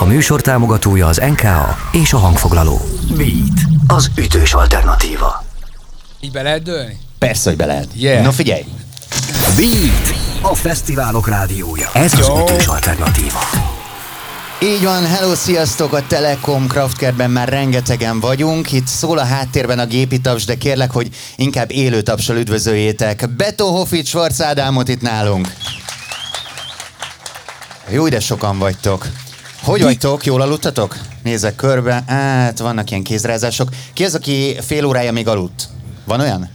A műsor támogatója az NKA és a hangfoglaló. Beat, az ütős alternatíva. Így be lehet dőlni? Persze, hogy be lehet. Yeah. No figyelj, Beat, a fesztiválok rádiója. Ez az Jó. ütős alternatíva. így van, hello, sziasztok, a Telekom Kraftkertben már rengetegen vagyunk. Itt szól a háttérben a gépi taps, de kérlek, hogy inkább élő tapsal üdvözöljétek. Beto Hoffit, Schwarz Ádámot itt nálunk. Jó, de sokan vagytok. Hogy vagytok? Jól aludtatok? Nézek körbe. Hát, vannak ilyen kézrázások. Ki az, aki fél órája még aludt? Van olyan?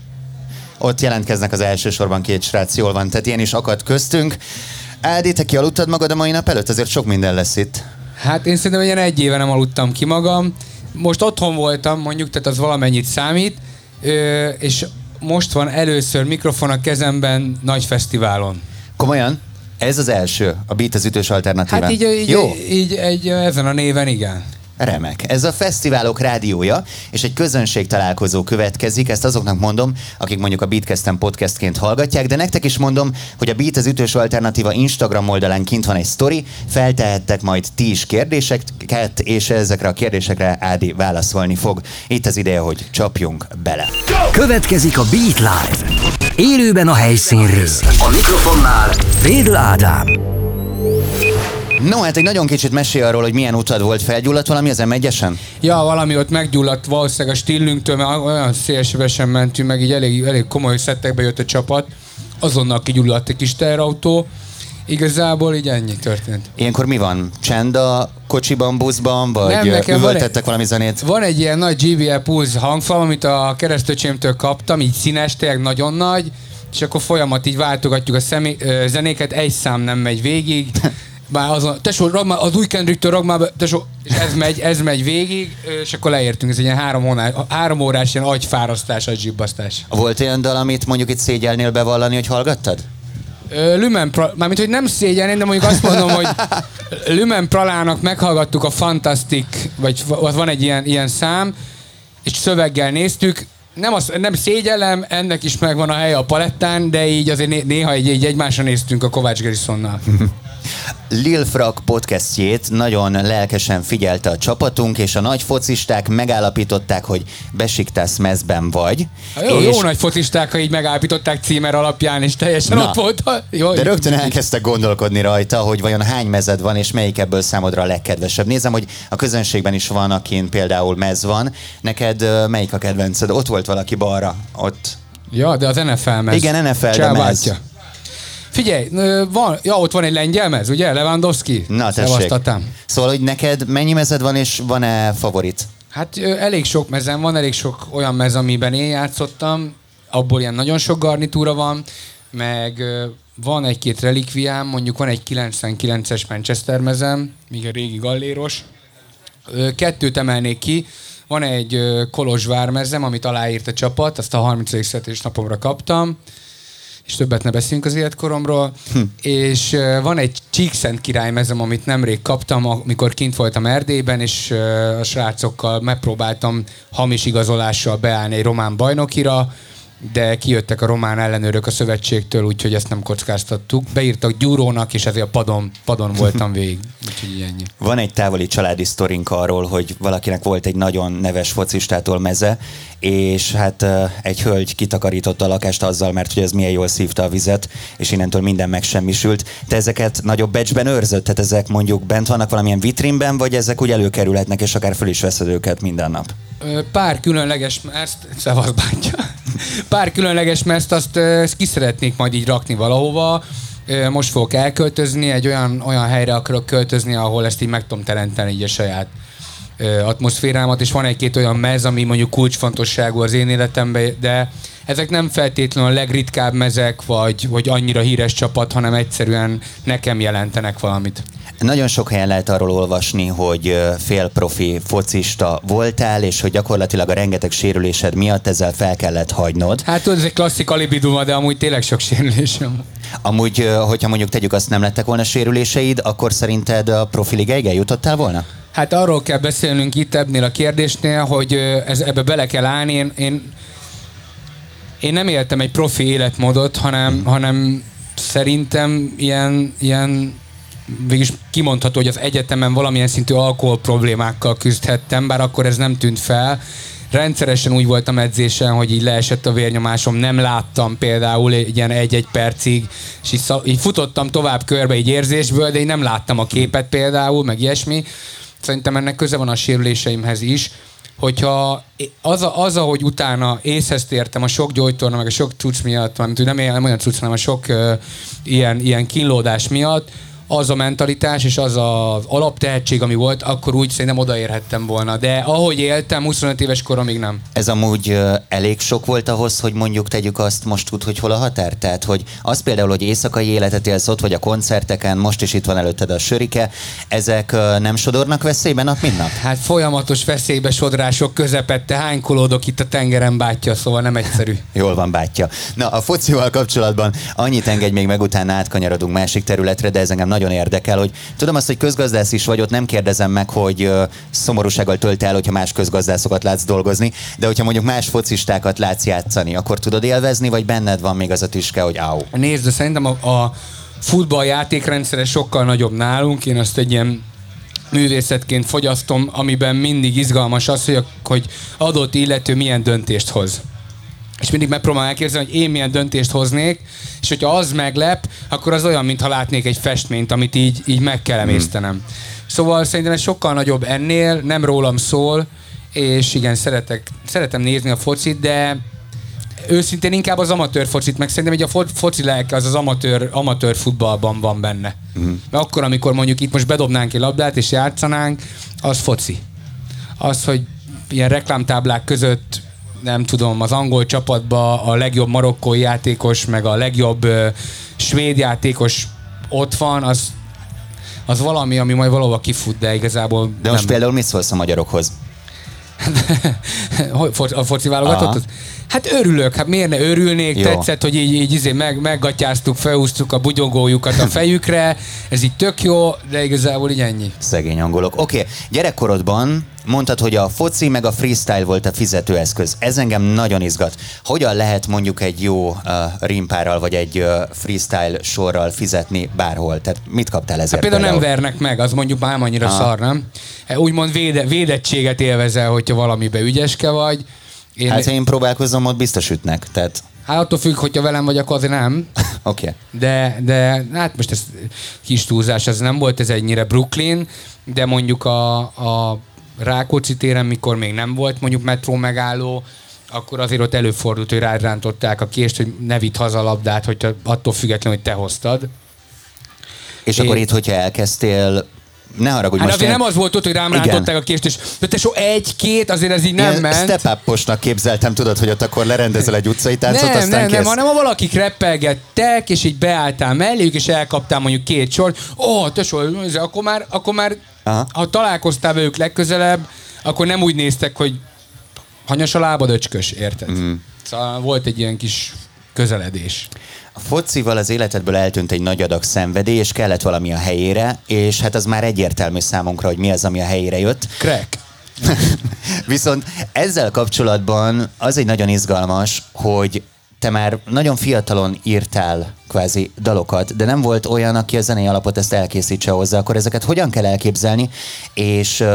Ott jelentkeznek az első sorban két srác, jól van, tehát ilyen is akadt köztünk. Ádi, te kialudtad magad a mai nap előtt? Azért sok minden lesz itt. Hát én szerintem ilyen egy éve nem aludtam ki magam. Most otthon voltam, mondjuk, tehát az valamennyit számít, ö, és most van először mikrofon a kezemben nagy fesztiválon. Komolyan? Ez az első, a Beat az ütős alternatíván. Hát így, így, Jó, így egy, ezen a néven igen. Remek. Ez a fesztiválok rádiója, és egy közönség találkozó következik. Ezt azoknak mondom, akik mondjuk a Beatkeztem podcastként hallgatják, de nektek is mondom, hogy a Beat az ütős alternatíva Instagram oldalán kint van egy sztori, feltehettek majd ti is kérdéseket, és ezekre a kérdésekre Ádi válaszolni fog. Itt az ideje, hogy csapjunk bele. Következik a Beat Live. Élőben a helyszínről. A mikrofonnál Védl Ádám. No, hát egy nagyon kicsit mesél arról, hogy milyen utad volt felgyulladt valami az m Ja, valami ott meggyulladt valószínűleg a stillünktől, mert olyan szélsebesen mentünk, meg így elég, elég komoly szettekbe jött a csapat. Azonnal kigyulladt egy kis terrautó. Igazából így ennyi történt. Ilyenkor mi van? Csend a kocsiban, buszban, vagy Nem, nekem üvöltettek egy- valami zenét? Van egy ilyen nagy JBL Pulse hangfal, amit a keresztőcsémtől kaptam, így színes, tényleg nagyon nagy, és akkor folyamat így váltogatjuk a szemé- zenéket, egy szám nem megy végig. Már azon, tesó, rag már, az új Kendricktől rag már, be, tesó, és ez megy, ez megy végig, és akkor leértünk. Ez egy ilyen három, órás, három órás ilyen agyfárasztás, agyibbasztás. Volt olyan dal, amit mondjuk itt szégyelnél bevallani, hogy hallgattad? Ö, Lümen, Pra- mármint, hogy nem szégyenén, de mondjuk azt mondom, hogy Lümen Pralának meghallgattuk a Fantastic, vagy v- van egy ilyen, ilyen szám, és szöveggel néztük, nem, az, nem szégyellem, ennek is megvan a helye a palettán, de így azért né- néha egy, egy egymásra néztünk a Kovács Gerissonnal. Lil Frak podcastjét nagyon lelkesen figyelte a csapatunk, és a nagy focisták megállapították, hogy Besiktas mezben vagy. Jó, és jó nagy focisták, így megállapították címer alapján, és teljesen Na, ott volt. a- Jó, De rögtön elkezdtek gondolkodni rajta, hogy vajon hány mezed van, és melyik ebből számodra a legkedvesebb. Nézem, hogy a közönségben is van, akin például mez van. Neked melyik a kedvenced? Ott volt valaki balra, ott. Ja, de az NFL mez. Igen, NFL, mez. Figyelj, van, ja, ott van egy lengyel mez, ugye? Lewandowski? Na, tessék. Szóval, hogy neked mennyi mezed van, és van-e favorit? Hát elég sok mezem van, elég sok olyan mez, amiben én játszottam, abból ilyen nagyon sok garnitúra van, meg van egy-két relikviám, mondjuk van egy 99-es Manchester mezem, még a régi galléros. Kettőt emelnék ki, van egy Kolozsvár mezem, amit aláírt a csapat, azt a 30. születésnapomra kaptam, és többet ne beszéljünk az életkoromról. Hm. És van egy Csíkszent király mezem, amit nemrég kaptam, amikor kint voltam Erdélyben, és a srácokkal megpróbáltam hamis igazolással beállni egy román bajnokira, de kijöttek a román ellenőrök a szövetségtől, úgyhogy ezt nem kockáztattuk. Beírtak gyúrónak, és ezért a padon, padon voltam végig. Úgyhogy ennyi. Van egy távoli családi sztorink arról, hogy valakinek volt egy nagyon neves focistától meze, és hát egy hölgy kitakarította a lakást azzal, mert hogy ez milyen jól szívta a vizet, és innentől minden megsemmisült. Te ezeket nagyobb becsben őrzöd? Tehát ezek mondjuk bent vannak valamilyen vitrínben, vagy ezek úgy előkerülhetnek, és akár föl is veszed őket minden nap? Pár különleges mezt, szevasz bátyja. Pár különleges mezt azt ezt ki szeretnék majd így rakni valahova. Most fogok elköltözni, egy olyan, olyan helyre akarok költözni, ahol ezt így meg tudom teremteni így a saját atmoszférámat, és van egy-két olyan mez, ami mondjuk kulcsfontosságú az én életemben, de ezek nem feltétlenül a legritkább mezek, vagy, vagy annyira híres csapat, hanem egyszerűen nekem jelentenek valamit. Nagyon sok helyen lehet arról olvasni, hogy félprofi focista voltál, és hogy gyakorlatilag a rengeteg sérülésed miatt ezzel fel kellett hagynod. Hát tudod, ez egy klasszik alibiduma, de amúgy tényleg sok sérülésem. Amúgy, hogyha mondjuk tegyük azt nem lettek volna sérüléseid, akkor szerinted a profi ligáig eljutottál volna? Hát arról kell beszélnünk itt ebnél a kérdésnél, hogy ez, ebbe bele kell állni. Én, én, én nem éltem egy profi életmódot, hanem, hanem szerintem ilyen, ilyen végülis kimondható, hogy az egyetemen valamilyen szintű alkohol problémákkal küzdhettem, bár akkor ez nem tűnt fel. Rendszeresen úgy voltam edzésen, hogy így leesett a vérnyomásom, nem láttam például egy ilyen egy-egy percig, és így, szal- így futottam tovább körbe egy érzésből, de én nem láttam a képet például, meg ilyesmi. Szerintem ennek köze van a sérüléseimhez is hogyha az, a, az, ahogy utána észhez tértem a sok gyógytorna, meg a sok cucc miatt, mert nem, nem olyan cucc, hanem a sok uh, ilyen, ilyen kínlódás miatt, az a mentalitás és az az alaptehetség, ami volt, akkor úgy szerintem odaérhettem volna. De ahogy éltem, 25 éves koromig nem. Ez amúgy elég sok volt ahhoz, hogy mondjuk tegyük azt, most tud, hogy hol a határ? Tehát, hogy az például, hogy éjszakai életet élsz ott, vagy a koncerteken, most is itt van előtted a sörike, ezek nem sodornak veszélybe nap, mint nap? Hát folyamatos veszélybe sodrások közepette, hánykolódok itt a tengeren bátya, szóval nem egyszerű. Jól van, bátya. Na, a focival kapcsolatban annyit engedj még meg, utána átkanyarodunk másik területre, de ez engem nagyon érdekel, hogy tudom azt, hogy közgazdász is vagy, ott nem kérdezem meg, hogy szomorúsággal tölt el, hogyha más közgazdászokat látsz dolgozni, de hogyha mondjuk más focistákat látsz játszani, akkor tudod élvezni, vagy benned van még az a tüske, hogy áú. Nézd, de szerintem a, a futball játékrendszere sokkal nagyobb nálunk, én azt egy ilyen művészetként fogyasztom, amiben mindig izgalmas az, hogy, hogy adott illető milyen döntést hoz és mindig megpróbálom elképzelni, hogy én milyen döntést hoznék, és hogyha az meglep, akkor az olyan, mintha látnék egy festményt, amit így, így meg kell emésztenem. Hmm. Szóval szerintem ez sokkal nagyobb ennél, nem rólam szól, és igen, szeretek, szeretem nézni a focit, de őszintén inkább az amatőr focit, meg szerintem hogy a foci lelke az az amatőr, amatőr futballban van benne. Mm. Mert akkor, amikor mondjuk itt most bedobnánk egy labdát és játszanánk, az foci. Az, hogy ilyen reklámtáblák között nem tudom, az angol csapatba a legjobb marokkói játékos, meg a legjobb uh, svéd játékos ott van, az, az valami, ami majd valahova kifut, de igazából De most nem. például mit szólsz a magyarokhoz? a foci válogatott? Hát örülök, hát miért ne örülnék, Jó. tetszett, hogy így, így izé meg, meggatyáztuk, felhúztuk a bugyogójukat a fejükre, ez így tök jó, de igazából így ennyi. Szegény angolok. Oké, okay. gyerekkorodban mondtad, hogy a foci meg a freestyle volt a fizetőeszköz. Ez engem nagyon izgat. Hogyan lehet mondjuk egy jó uh, rimpárral vagy egy uh, freestyle sorral fizetni bárhol? Tehát mit kaptál ezért? Hát például, például nem vernek meg, az mondjuk már annyira Aha. szar, nem? Úgymond véde, védettséget élvezel, hogyha valamibe ügyeske vagy én hát, ha én próbálkozom, ott biztos ütnek. Tehát... Hát attól függ, hogyha velem vagy, akkor azért nem. Oké. Okay. De, de hát most ez kis túlzás, ez nem volt ez ennyire Brooklyn, de mondjuk a, a Rákóczi téren, mikor még nem volt mondjuk metró megálló, akkor azért ott előfordult, hogy rárántották a kést, hogy ne vitt haza a labdát, hogy attól függetlenül, hogy te hoztad. És Én... akkor itt, hogyha elkezdtél ne haragudj hát most azért én... nem az volt ott, hogy rám rántották a kést, és te so egy-két, azért ez így nem Ilyen ment. step up képzeltem, tudod, hogy ott akkor lerendezel egy utcai táncot, nem, aztán nem, kész. nem, hanem ha valakik reppelgettek, és így beálltál melléjük, és elkaptál mondjuk két sor, ó, oh, tesó, akkor már, akkor már Aha. ha találkoztál velük legközelebb, akkor nem úgy néztek, hogy hanyas a lábad, öcskös, érted? Mm. Szóval volt egy ilyen kis közeledés. A focival az életedből eltűnt egy nagy adag szenvedély, és kellett valami a helyére, és hát az már egyértelmű számunkra, hogy mi az, ami a helyére jött. Crack. Viszont ezzel kapcsolatban az egy nagyon izgalmas, hogy te már nagyon fiatalon írtál kvázi dalokat, de nem volt olyan, aki a zenei alapot ezt elkészítse hozzá, akkor ezeket hogyan kell elképzelni, és uh,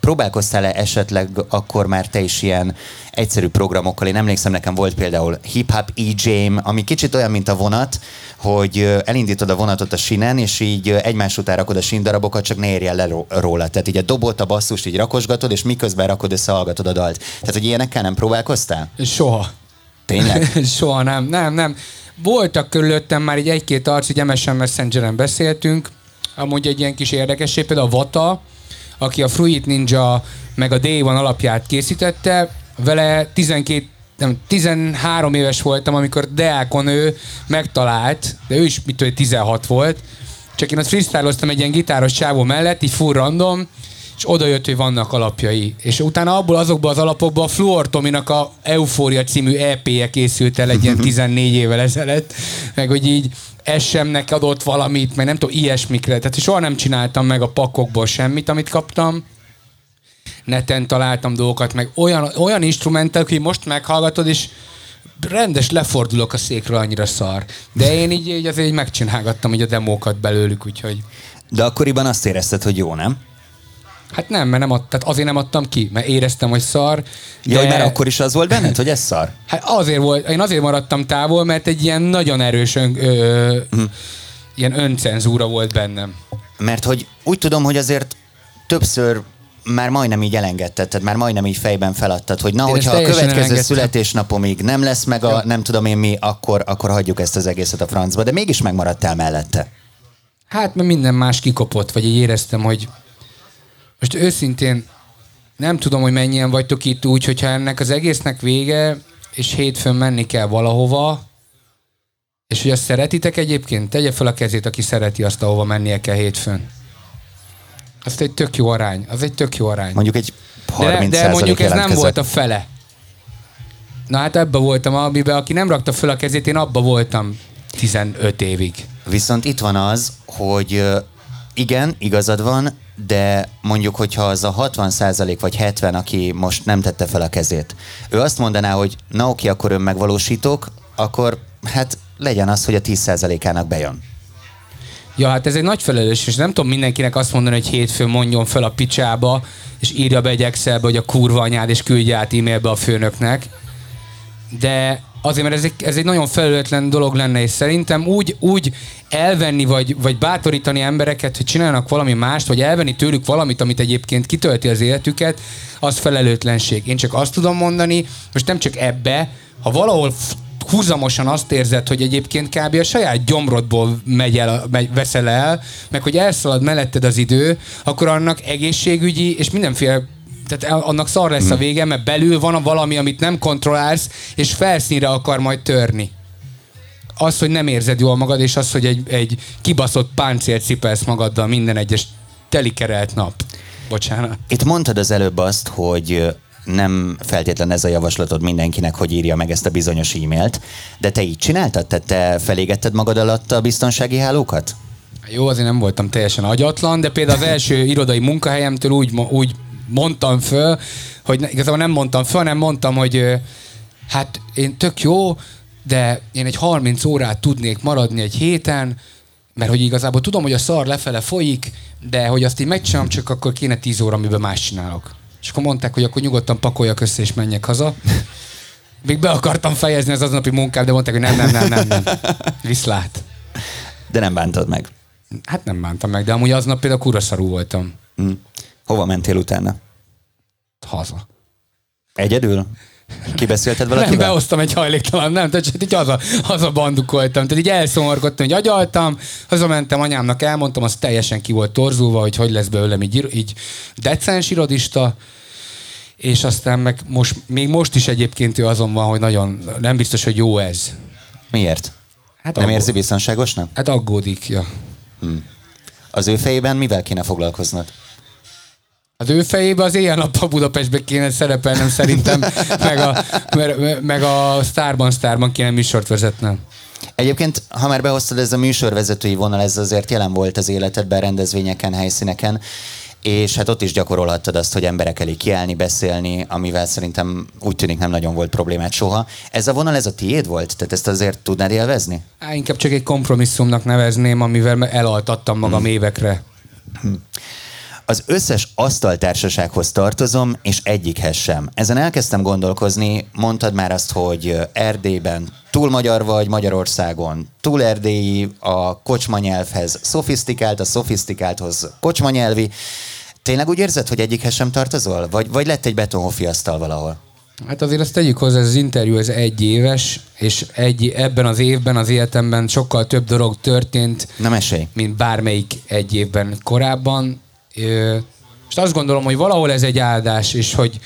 próbálkoztál-e esetleg akkor már te is ilyen egyszerű programokkal? Én emlékszem, nekem volt például hip-hop e ami kicsit olyan, mint a vonat, hogy elindítod a vonatot a sinen, és így egymás után rakod a síndarabokat, csak ne érjen le róla. Tehát így a dobot, a basszust így rakosgatod, és miközben rakod, összehallgatod a dalt. Tehát, hogy ilyenekkel nem próbálkoztál? Soha. Tényleg? Soha nem, nem, nem. Voltak körülöttem már egy egy-két arc, hogy MSN Messengeren beszéltünk, amúgy egy ilyen kis érdekesség, például a Vata, aki a Fruit Ninja meg a Day One alapját készítette, vele 12 nem, 13 éves voltam, amikor Deákon ő megtalált, de ő is mit tudom, 16 volt, csak én azt freestyloztam egy ilyen gitáros csávó mellett, így full random, és oda jött, hogy vannak alapjai. És utána abból azokból az alapokból a Fluor Tominak a Eufória című EP-je készült el egy ilyen 14 évvel ezelőtt, meg hogy így SM-nek adott valamit, meg nem tudom, ilyesmikre. Tehát soha nem csináltam meg a pakokból semmit, amit kaptam. Neten találtam dolgokat, meg olyan, olyan instrumentek, hogy most meghallgatod, és rendes lefordulok a székről, annyira szar. De én így, így azért így megcsinálgattam így a demókat belőlük, úgyhogy... De akkoriban azt érezted, hogy jó, nem? Hát nem, mert nem ad, tehát azért nem adtam ki, mert éreztem, hogy szar. De... Jaj, mert akkor is az volt benned, hogy ez szar? Hát azért volt, én azért maradtam távol, mert egy ilyen nagyon erős ön, ö, hm. ilyen öncenzúra volt bennem. Mert hogy úgy tudom, hogy azért többször már majdnem így elengedted, tehát már majdnem így fejben feladtad, hogy na, én hogyha a következő születésnapomig nem lesz meg a ja. nem tudom én mi, akkor, akkor hagyjuk ezt az egészet a francba, de mégis megmaradtál mellette. Hát, mert minden más kikopott, vagy így éreztem, hogy most őszintén nem tudom, hogy mennyien vagytok itt úgy, hogyha ennek az egésznek vége, és hétfőn menni kell valahova, és hogy azt szeretitek egyébként, tegye fel a kezét, aki szereti azt, ahova mennie kell hétfőn. Az egy tök jó arány. Az egy tök jó arány. Mondjuk egy 30 De, de mondjuk ez nem volt a fele. Na hát ebbe voltam, amiben aki nem rakta föl a kezét, én abba voltam 15 évig. Viszont itt van az, hogy igen, igazad van, de mondjuk, hogyha az a 60% vagy 70, aki most nem tette fel a kezét, ő azt mondaná, hogy na oké, akkor ön megvalósítok, akkor hát legyen az, hogy a 10% ának bejön. Ja, hát ez egy nagy felelős, és nem tudom mindenkinek azt mondani, hogy hétfőn mondjon fel a picsába, és írja be egy Excelbe, hogy a kurva anyád, és küldje át e-mailbe a főnöknek. De azért, mert ez egy, ez egy nagyon felelőtlen dolog lenne, és szerintem úgy, úgy elvenni, vagy, vagy bátorítani embereket, hogy csinálnak valami mást, vagy elvenni tőlük valamit, amit egyébként kitölti az életüket, az felelőtlenség. Én csak azt tudom mondani, most nem csak ebbe, ha valahol húzamosan azt érzed, hogy egyébként kb. a saját gyomrodból megy el, megy, veszel el, meg hogy elszalad melletted az idő, akkor annak egészségügyi és mindenféle tehát annak szar lesz a hmm. vége, mert belül van valami, amit nem kontrollálsz, és felszínre akar majd törni. Az, hogy nem érzed jól magad, és az, hogy egy, egy kibaszott páncélt cipelsz magaddal minden egyes telikerelt nap. Bocsánat. Itt mondtad az előbb azt, hogy nem feltétlen ez a javaslatod mindenkinek, hogy írja meg ezt a bizonyos e-mailt, de te így csináltad? Te, te felégetted magad alatt a biztonsági hálókat? Jó, azért nem voltam teljesen agyatlan, de például az első irodai munkahelyemtől úgy, úgy mondtam föl, hogy igazából nem mondtam föl, hanem mondtam, hogy hát én tök jó, de én egy 30 órát tudnék maradni egy héten, mert hogy igazából tudom, hogy a szar lefele folyik, de hogy azt így megcsinálom, csak akkor kéne 10 óra, amiben más csinálok. És akkor mondták, hogy akkor nyugodtan pakoljak össze és menjek haza. Még be akartam fejezni az aznapi munkát, de mondták, hogy nem, nem, nem, nem, nem. Viszlát. De nem bántad meg. Hát nem bántam meg, de amúgy aznap például kuraszarú voltam. Mm. Hova mentél utána? Haza. Egyedül? Kibeszélted valakivel? Nem, behoztam egy hajléktalan, nem, tehát így haza, haza bandukoltam. Tehát így elszomorkodtam, hogy agyaltam, hazamentem anyámnak, elmondtam, az teljesen ki volt torzulva, hogy hogy lesz belőlem így, így decens irodista, és aztán meg most, még most is egyébként ő azon van, hogy nagyon, nem biztos, hogy jó ez. Miért? Hát nem aggód... érzi biztonságosnak? Hát aggódik, ja. Hmm. Az ő fejében mivel kéne foglalkoznod? Az ő fejébe az éjjel-nappal Budapestbe kéne szerepelnem szerintem, meg a, meg a Starban Starban kéne műsort vezetnem. Egyébként, ha már behoztad ez a műsorvezetői vonal, ez azért jelen volt az életedben, rendezvényeken, helyszíneken, és hát ott is gyakorolhattad azt, hogy emberek elé kiállni, beszélni, amivel szerintem úgy tűnik nem nagyon volt problémát soha. Ez a vonal, ez a tiéd volt? Tehát ezt azért tudnád élvezni? Á, inkább csak egy kompromisszumnak nevezném, amivel elaltattam magam hmm. évekre. Hmm. Az összes asztaltársasághoz tartozom, és egyikhez sem. Ezen elkezdtem gondolkozni, mondtad már azt, hogy Erdélyben túl magyar vagy Magyarországon, túl erdélyi, a kocsma nyelvhez szofisztikált, a szofisztikálthoz kocsma nyelvi. Tényleg úgy érzed, hogy egyikhez sem tartozol? Vagy, vagy lett egy betonhofi asztal valahol? Hát azért azt tegyük hozzá, ez az interjú ez egy éves, és egy, ebben az évben az életemben sokkal több dolog történt, Na mesélj. mint bármelyik egy évben korábban. És azt gondolom, hogy valahol ez egy áldás, és hogy,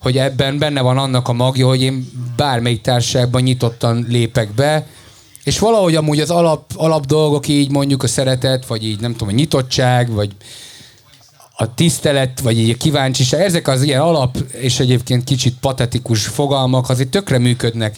hogy ebben benne van annak a magja, hogy én bármelyik társaságban nyitottan lépek be, és valahogy amúgy az alap, alap dolgok így mondjuk a szeretet, vagy így nem tudom, a nyitottság, vagy a tisztelet, vagy így a kíváncsiság, ezek az ilyen alap és egyébként kicsit patetikus fogalmak azért tökre működnek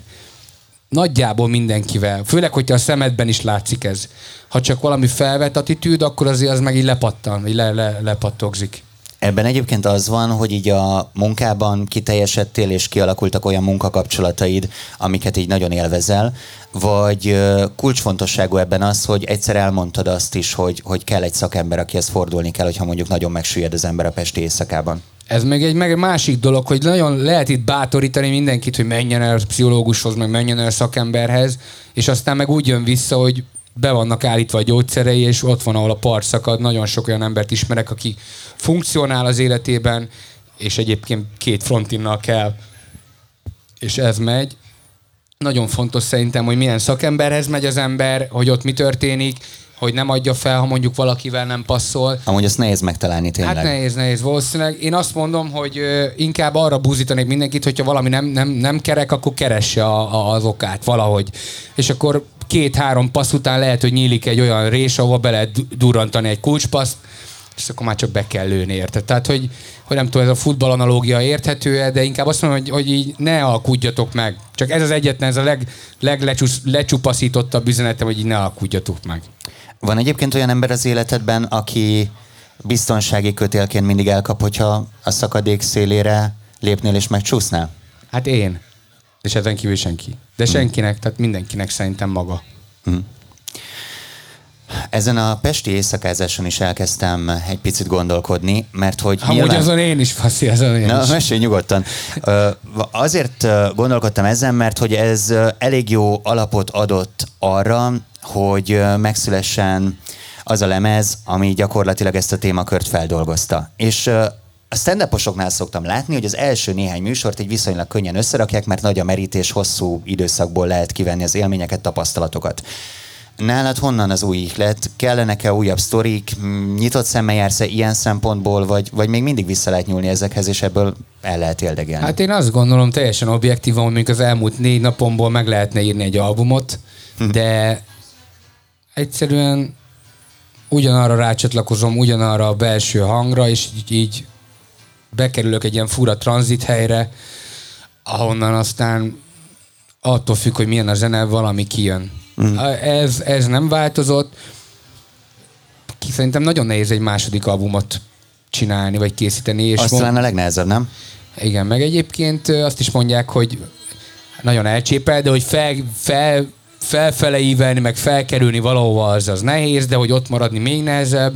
nagyjából mindenkivel. Főleg, hogyha a szemedben is látszik ez. Ha csak valami felvett attitűd, akkor azért az meg így lepattan, így le, le, lepattogzik. Ebben egyébként az van, hogy így a munkában kiteljesedtél, és kialakultak olyan munkakapcsolataid, amiket így nagyon élvezel, vagy kulcsfontosságú ebben az, hogy egyszer elmondtad azt is, hogy, hogy kell egy szakember, akihez fordulni kell, hogyha mondjuk nagyon megsüllyed az ember a pesti éjszakában. Ez meg egy, meg egy másik dolog, hogy nagyon lehet itt bátorítani mindenkit, hogy menjen el pszichológushoz, meg menjen el szakemberhez, és aztán meg úgy jön vissza, hogy be vannak állítva a gyógyszerei, és ott van, ahol a part szakad. Nagyon sok olyan embert ismerek, aki funkcionál az életében, és egyébként két frontinnal kell, és ez megy. Nagyon fontos szerintem, hogy milyen szakemberhez megy az ember, hogy ott mi történik, hogy nem adja fel, ha mondjuk valakivel nem passzol. Amúgy azt nehéz megtalálni tényleg. Hát nehéz, nehéz valószínűleg. Én azt mondom, hogy ö, inkább arra buzítanék mindenkit, hogyha valami nem, nem, nem kerek, akkor keresse a, a, az okát valahogy. És akkor két-három passz után lehet, hogy nyílik egy olyan rés, ahova be lehet durrantani egy kulcspaszt, és akkor már csak be kell lőni, érted? Tehát, hogy, hogy nem tudom, ez a futball analógia érthető de inkább azt mondom, hogy, hogy így ne alkudjatok meg. Csak ez az egyetlen, ez a leg, leglecsupaszítottabb üzenetem, hogy így ne alkudjatok meg. Van egyébként olyan ember az életedben, aki biztonsági kötélként mindig elkap, hogyha a szakadék szélére lépnél és megcsúsznál? Hát én. És ezen kívül senki. De hm. senkinek, tehát mindenkinek szerintem maga. Hmm. Ezen a pesti éjszakázáson is elkezdtem egy picit gondolkodni, mert hogy Amúgy nyilván... azon én is, faszi, azon én Na, is. mesélj nyugodtan. Azért gondolkodtam ezen, mert hogy ez elég jó alapot adott arra, hogy megszülessen az a lemez, ami gyakorlatilag ezt a témakört feldolgozta. És a stand szoktam látni, hogy az első néhány műsort egy viszonylag könnyen összerakják, mert nagy a merítés, hosszú időszakból lehet kivenni az élményeket, tapasztalatokat. Nálad honnan az új ihlet? Kellenek-e újabb sztorik? Nyitott szemmel jársz-e ilyen szempontból, vagy, vagy még mindig vissza lehet nyúlni ezekhez, és ebből el lehet érdegelni? Hát én azt gondolom teljesen objektívan, hogy az elmúlt négy napomból meg lehetne írni egy albumot, hm. de egyszerűen ugyanarra rácsatlakozom, ugyanarra a belső hangra, és így, így bekerülök egy ilyen fura tranzit helyre, ahonnan aztán attól függ, hogy milyen a zene, valami kijön. Mm. Ez, ez nem változott. Szerintem nagyon nehéz egy második albumot csinálni, vagy készíteni. És Azt mond... a legnehezebb, nem? Igen, meg egyébként azt is mondják, hogy nagyon elcsépel, de hogy fel, fel, felfele ívelni, meg felkerülni valahova az, az nehéz, de hogy ott maradni még nehezebb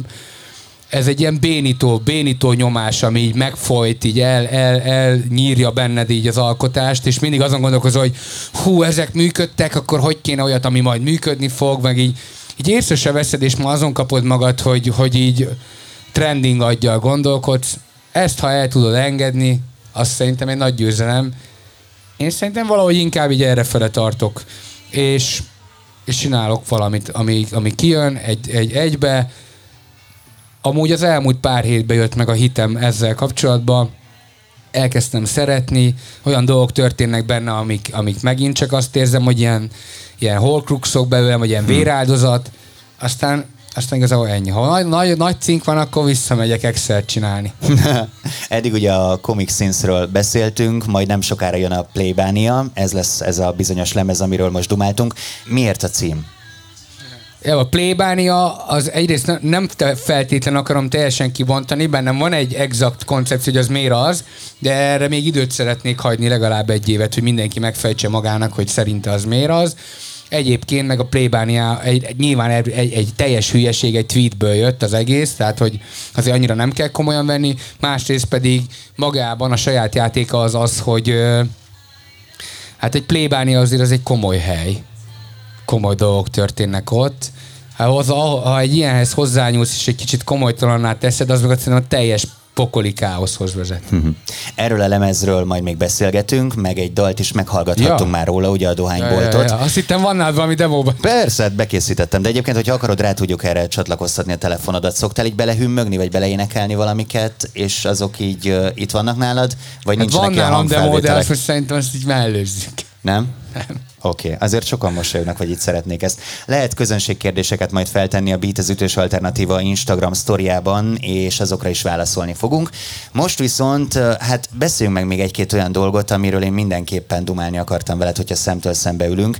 ez egy ilyen bénító, bénító nyomás, ami így megfolyt, így el, el, el nyírja benned így az alkotást, és mindig azon gondolkozol, hogy hú, ezek működtek, akkor hogy kéne olyat, ami majd működni fog, meg így, így észre se veszed, és ma azon kapod magad, hogy, hogy így trending adja gondolkodsz. Ezt, ha el tudod engedni, azt szerintem egy nagy győzelem. Én szerintem valahogy inkább így erre fele tartok. És, és csinálok valamit, ami, ami kijön egy, egy egybe, Amúgy az elmúlt pár hétben jött meg a hitem ezzel kapcsolatban, elkezdtem szeretni, olyan dolgok történnek benne, amik, amik megint csak azt érzem, hogy ilyen, ilyen holkruxok belőlem, vagy ilyen hm. véráldozat, aztán aztán igazából ennyi. Ha nagy, nagy, nagy cink van, akkor visszamegyek Excel csinálni. Eddig ugye a Comic Sins-ről beszéltünk, majd nem sokára jön a Playbania, ez lesz ez a bizonyos lemez, amiről most dumáltunk. Miért a cím? A plébánia az egyrészt nem feltétlen akarom teljesen kibontani, bennem van egy exakt koncepció, hogy az miért az, de erre még időt szeretnék hagyni legalább egy évet, hogy mindenki megfejtse magának, hogy szerinte az miért az. Egyébként meg a plébánia egy, nyilván egy, egy teljes hülyeség, egy tweetből jött az egész, tehát hogy azért annyira nem kell komolyan venni, másrészt pedig magában a saját játéka az az, hogy hát egy plébánia azért az egy komoly hely komoly dolgok történnek ott, Hát az, ha egy ilyenhez hozzányúlsz, és egy kicsit komolytalanná teszed, az meg a teljes pokoli káoszhoz vezet. Mhm. Erről a lemezről majd még beszélgetünk, meg egy dalt is meghallgathattunk ja. már róla, ugye a dohányboltot. Ja, ja, ja. Azt hittem van nálad valami demóban. Persze, hát bekészítettem, de egyébként, hogyha akarod, rá tudjuk erre csatlakoztatni a telefonodat. Szoktál így belehümmögni, vagy beleénekelni valamiket, és azok így uh, itt vannak nálad? Vagy hát nincsenek van nálam demó, de azt most szerintem azt így mellőzzük. Nem? Nem. Oké, okay. azért sokan mosolyognak, hogy itt szeretnék ezt. Lehet közönségkérdéseket majd feltenni a Beat az ütős alternatíva Instagram sztoriában, és azokra is válaszolni fogunk. Most viszont, hát beszéljünk meg még egy-két olyan dolgot, amiről én mindenképpen dumálni akartam veled, hogyha szemtől szembe ülünk.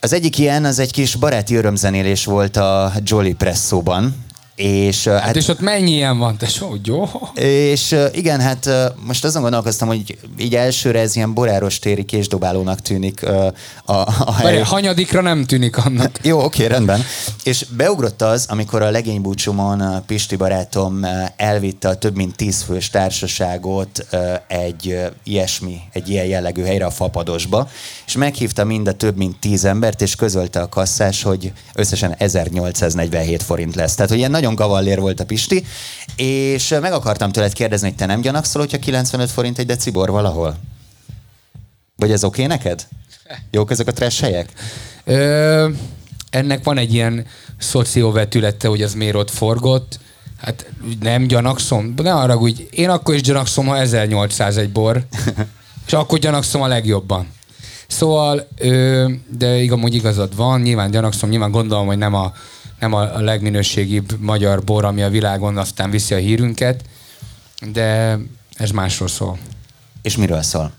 Az egyik ilyen, az egy kis baráti örömzenélés volt a Jolly Presszóban, És, hát, Hát és ott mennyi ilyen van, te so, jó? és igen, hát most azon gondolkoztam, hogy így elsőre ez ilyen boráros téri késdobálónak tűnik a, a hely. Várj, hanyadikra nem tűnik annak. Jó, oké, rendben. És beugrott az, amikor a legénybúcsúmon a Pisti barátom elvitte a több mint tíz fős társaságot egy ilyesmi, egy ilyen jellegű helyre a Fapadosba, és meghívta mind a több mint tíz embert, és közölte a kasszás, hogy összesen 1847 forint lesz. Tehát, hogy ilyen nagyon gavallér volt a Pisti, és meg akartam tőled kérdezni, hogy te nem gyanakszol, hogyha 95 forint egy decibor valahol? Vagy ez oké okay neked? Jók ezek a trash helyek? Ö, ennek van egy ilyen szocióvetülete, hogy az miért ott forgott. Hát nem gyanakszom, ne arra, hogy én akkor is gyanakszom, ha 1801 bor, és akkor gyanakszom a legjobban. Szóval, ö, de igaz, igazad van, nyilván gyanakszom, nyilván gondolom, hogy nem a, nem a, a legminőségibb magyar bor, ami a világon aztán viszi a hírünket, de ez másról szól. És miről szól?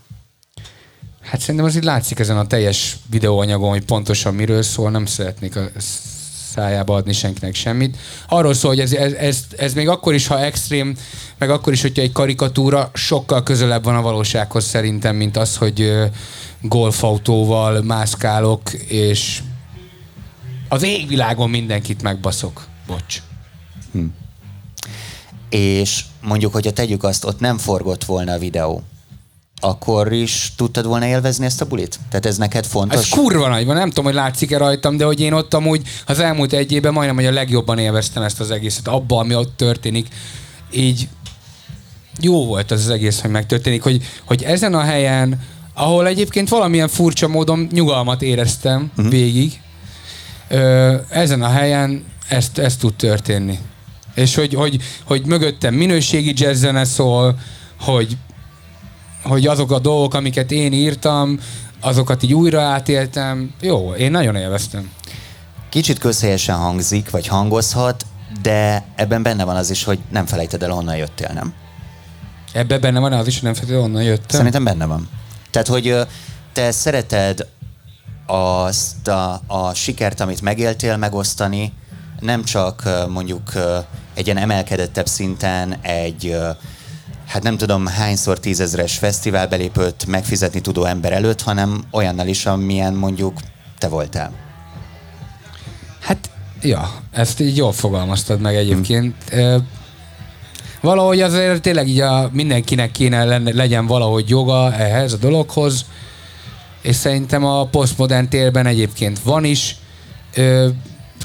Hát szerintem az így látszik ezen a teljes videóanyagon, hogy pontosan miről szól, nem szeretnék a szájába adni senkinek semmit. Arról szól, hogy ez, ez, ez, ez még akkor is, ha extrém, meg akkor is, hogyha egy karikatúra, sokkal közelebb van a valósághoz szerintem, mint az, hogy golfautóval mászkálok, és az égvilágon mindenkit megbaszok. Bocs. És mondjuk, hogyha tegyük azt, ott nem forgott volna a videó, akkor is tudtad volna élvezni ezt a bulit? Tehát ez neked fontos? Ez kurva nagy van, nem tudom, hogy látszik-e rajtam, de hogy én ott amúgy az elmúlt egy évben majdnem, hogy a legjobban élveztem ezt az egészet, abban, ami ott történik. Így jó volt az, az egész, hogy megtörténik, hogy, hogy ezen a helyen, ahol egyébként valamilyen furcsa módon nyugalmat éreztem uh-huh. végig, ezen a helyen ezt, ezt tud történni. És hogy, hogy, hogy mögöttem minőségi jazzzene szól, hogy hogy azok a dolgok, amiket én írtam, azokat így újra átéltem. Jó, én nagyon élveztem. Kicsit közhelyesen hangzik, vagy hangozhat, de ebben benne van az is, hogy nem felejted el, honnan jöttél, nem? Ebben benne van az is, hogy nem feltétlenül onnan jöttem. Szerintem benne van. Tehát, hogy te szereted azt a, a sikert, amit megéltél, megosztani, nem csak mondjuk egy ilyen emelkedettebb szinten egy, hát nem tudom hányszor tízezres fesztivál belépőt megfizetni tudó ember előtt, hanem olyannal is, amilyen mondjuk te voltál. Hát, ja, ezt így jól fogalmaztad meg egyébként. Ö, Valahogy azért tényleg így a, mindenkinek kéne legyen valahogy joga ehhez a dologhoz, és szerintem a posztmodern térben egyébként van is. Ö,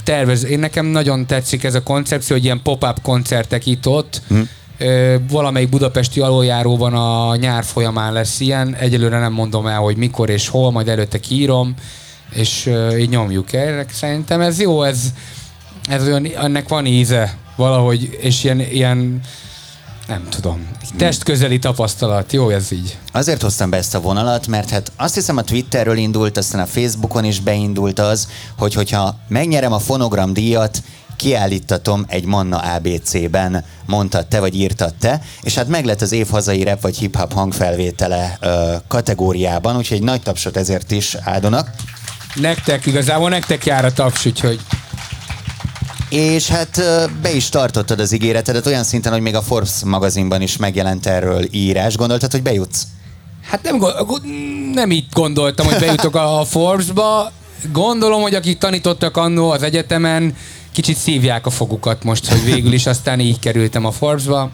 tervez, én nekem nagyon tetszik ez a koncepció, hogy ilyen pop-up koncertek itt-ott. Hm. Ö, valamelyik budapesti aluljáróban a nyár folyamán lesz ilyen. Egyelőre nem mondom el, hogy mikor és hol, majd előtte kiírom, és ö, így nyomjuk el. Szerintem ez jó, ez, ez olyan, ennek van íze valahogy, és ilyen, ilyen nem tudom, testközeli tapasztalat, jó ez így. Azért hoztam be ezt a vonalat, mert hát azt hiszem a Twitterről indult, aztán a Facebookon is beindult az, hogy hogyha megnyerem a fonogram díjat, kiállítatom egy Manna ABC-ben, mondtad te, vagy írtad te, és hát meg lett az év hazai rap vagy hip-hop hangfelvétele ö, kategóriában, úgyhogy egy nagy tapsot ezért is áldonak. Nektek, igazából nektek jár a taps, úgyhogy És hát be is tartottad az ígéretedet olyan szinten, hogy még a Forbes magazinban is megjelent erről írás. Gondoltad, hogy bejutsz? Hát nem, nem így gondoltam, hogy bejutok a a Forbes-ba. Gondolom, hogy akik tanítottak annó az egyetemen, kicsit szívják a fogukat most, hogy végül is aztán így kerültem a Forbes-ba.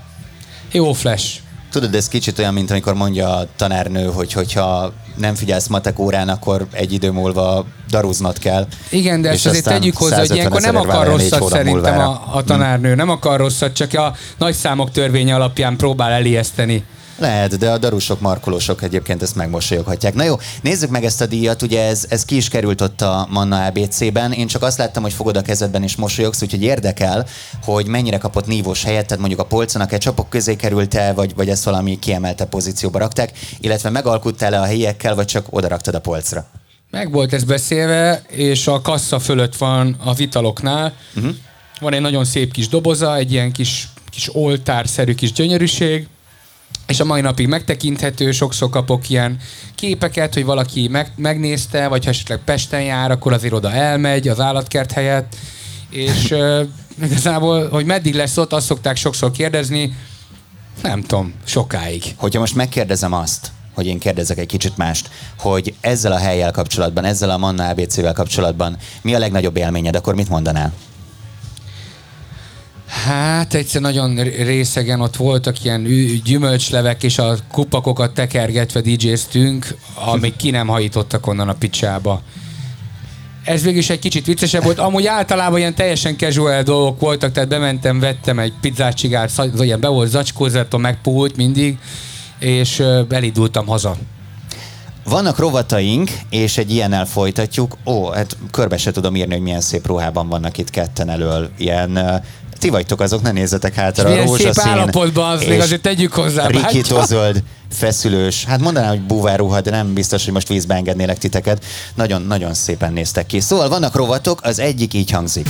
Jó flash. Tudod, ez kicsit olyan, mint amikor mondja a tanárnő, hogy hogyha nem figyelsz matek órán, akkor egy idő múlva darúznod kell. Igen, de ezt azért tegyük hozzá, hogy 150 ilyenkor nem akar rosszat szerintem a, a tanárnő, nem akar rosszat, csak a nagy számok törvénye alapján próbál elijeszteni. Lehet, de a darusok, markolósok egyébként ezt megmosolyoghatják. Na jó, nézzük meg ezt a díjat, ugye ez, ez ki is került ott a Manna ABC-ben. Én csak azt láttam, hogy fogod a kezedben és mosolyogsz, úgyhogy érdekel, hogy mennyire kapott nívós helyet, tehát mondjuk a polcon a ketchupok közé került el, vagy, vagy ezt valami kiemelte pozícióba rakták, illetve megalkuttál-e a helyiekkel, vagy csak oda raktad a polcra? Meg volt ez beszélve, és a kassa fölött van az italoknál. Uh-huh. Van egy nagyon szép kis doboza, egy ilyen kis, kis oltárszerű kis gyönyörűség, és a mai napig megtekinthető, sokszor kapok ilyen képeket, hogy valaki meg, megnézte, vagy ha esetleg Pesten jár, akkor azért oda elmegy az állatkert helyett, és ö, igazából, hogy meddig lesz ott, azt szokták sokszor kérdezni, nem tudom, sokáig. Hogyha most megkérdezem azt, hogy én kérdezek egy kicsit mást, hogy ezzel a helyjel kapcsolatban, ezzel a Manna ABC-vel kapcsolatban mi a legnagyobb élményed, akkor mit mondanál? Hát egyszer nagyon részegen ott voltak ilyen gyümölcslevek, és a kupakokat tekergetve DJ-ztünk, amíg ki nem hajítottak onnan a picsába. Ez végül is egy kicsit viccesebb volt. Amúgy általában ilyen teljesen casual dolgok voltak, tehát bementem, vettem egy pizzát, csigált, ilyen be volt zacskózatton, megpult mindig, és elindultam haza. Vannak rovataink, és egy ilyennel folytatjuk. Ó, hát körbe se tudom írni, hogy milyen szép ruhában vannak itt ketten elől. Ilyen ti vagytok azok, ne nézzetek hátra. a rózsaszín. Szép állapotban, az még azért tegyük hozzá. Rikítozöld, feszülős. Hát mondanám, hogy búváruha, de nem biztos, hogy most vízbe engednélek titeket. Nagyon, nagyon szépen néztek ki. Szóval vannak rovatok, az egyik így hangzik.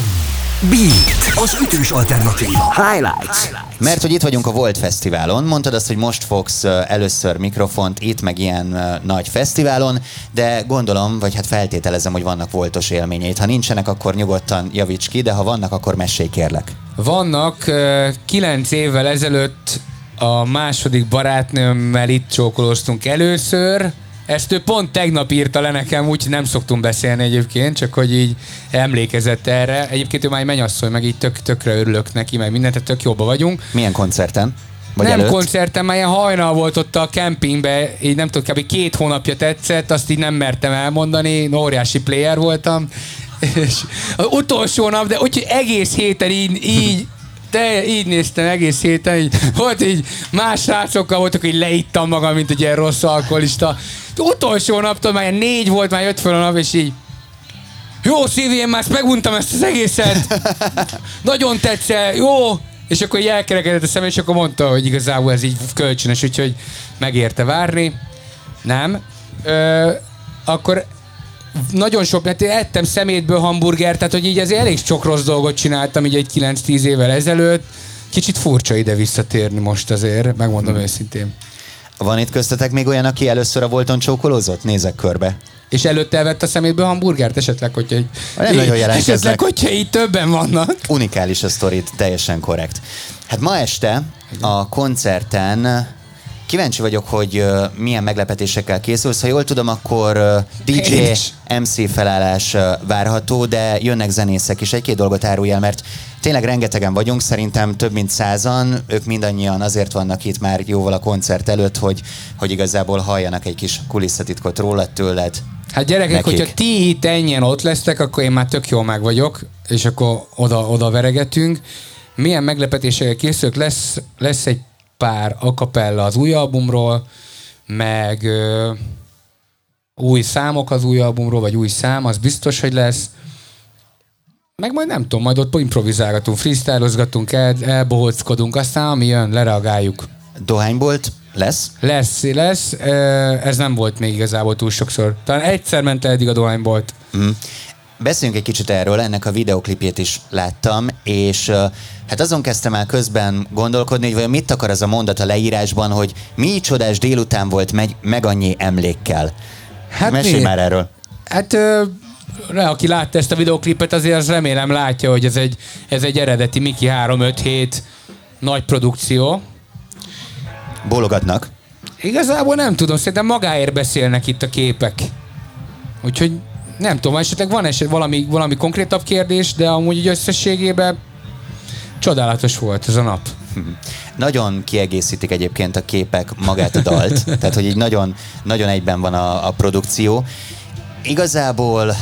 Beat, az ütős alternatíva. Highlights. Mert hogy itt vagyunk a Volt Fesztiválon, mondtad azt, hogy most fogsz először mikrofont itt, meg ilyen nagy fesztiválon, de gondolom, vagy hát feltételezem, hogy vannak voltos élményeit. Ha nincsenek, akkor nyugodtan javíts ki, de ha vannak, akkor mesélj kérlek. Vannak. Kilenc évvel ezelőtt a második barátnőmmel itt csókolóztunk először, ezt ő pont tegnap írta le nekem, úgyhogy nem szoktunk beszélni egyébként, csak hogy így emlékezett erre. Egyébként ő már egy mennyasszony, meg így tök, tökre örülök neki, meg mindent, tök jobban vagyunk. Milyen koncerten? Vagy nem előtt? koncerten, már ilyen hajnal volt ott a kempingbe, így nem tudom, kb. két hónapja tetszett, azt így nem mertem elmondani, óriási player voltam, és az utolsó nap, de úgyhogy egész héten így, így te így néztem egész héten, így, volt így más srácokkal voltak, hogy leittam magam, mint egy ilyen rossz alkoholista. Utolsó naptól már négy volt, már jött fel a nap, és így jó szívi, én már meguntam ezt az egészet. Nagyon tetszett, jó. És akkor így elkerekedett a szem, és akkor mondta, hogy igazából ez így kölcsönös, úgyhogy megérte várni. Nem. Ö, akkor nagyon sok, mert én ettem szemétből hamburger, tehát hogy így azért elég sok rossz dolgot csináltam így egy 9-10 évvel ezelőtt. Kicsit furcsa ide visszatérni most azért, megmondom hmm. őszintén. Van itt köztetek még olyan, aki először a Volton csókolózott? Nézek körbe. És előtte elvett a szemétből hamburgert, esetleg, hogyha így, nem nagyon esetleg, hogyha így többen vannak. Unikális a sztorit, teljesen korrekt. Hát ma este a koncerten Kíváncsi vagyok, hogy milyen meglepetésekkel készülsz. Ha jól tudom, akkor DJ, MC felállás várható, de jönnek zenészek is. Egy-két dolgot árulj el, mert tényleg rengetegen vagyunk, szerintem több mint százan. Ők mindannyian azért vannak itt már jóval a koncert előtt, hogy, hogy igazából halljanak egy kis kulisszatitkot rólad, tőled. Hát gyerekek, nekik. hogyha ti itt ennyien ott lesztek, akkor én már tök jó meg vagyok, és akkor oda, oda veregetünk. Milyen meglepetésekkel készülök? Lesz, lesz egy pár akapella az új albumról, meg ö, új számok az új albumról, vagy új szám, az biztos, hogy lesz. Meg majd nem tudom, majd ott improvizálgatunk, freestylozgatunk, el, elbohockodunk, aztán ami jön, lereagáljuk. Dohánybolt lesz? Lesz, lesz. Ez nem volt még igazából túl sokszor. Talán egyszer ment el eddig a dohánybolt. Mm. Beszéljünk egy kicsit erről, ennek a videoklipjét is láttam, és hát azon kezdtem el közben gondolkodni, hogy vajon mit akar az a mondat a leírásban, hogy mi csodás délután volt meg, meg annyi emlékkel. Hát Mesélj mi? már erről. Hát ö, aki látta ezt a videoklipet, azért az remélem látja, hogy ez egy, ez egy eredeti Miki 357 nagy produkció. Bólogatnak. Igazából nem tudom, szerintem magáért beszélnek itt a képek. Úgyhogy nem tudom, esetleg van eset valami, valami konkrétabb kérdés, de amúgy egy összességében csodálatos volt ez a nap. Nagyon kiegészítik egyébként a képek magát a dalt, tehát hogy így nagyon, nagyon egyben van a, a produkció. Igazából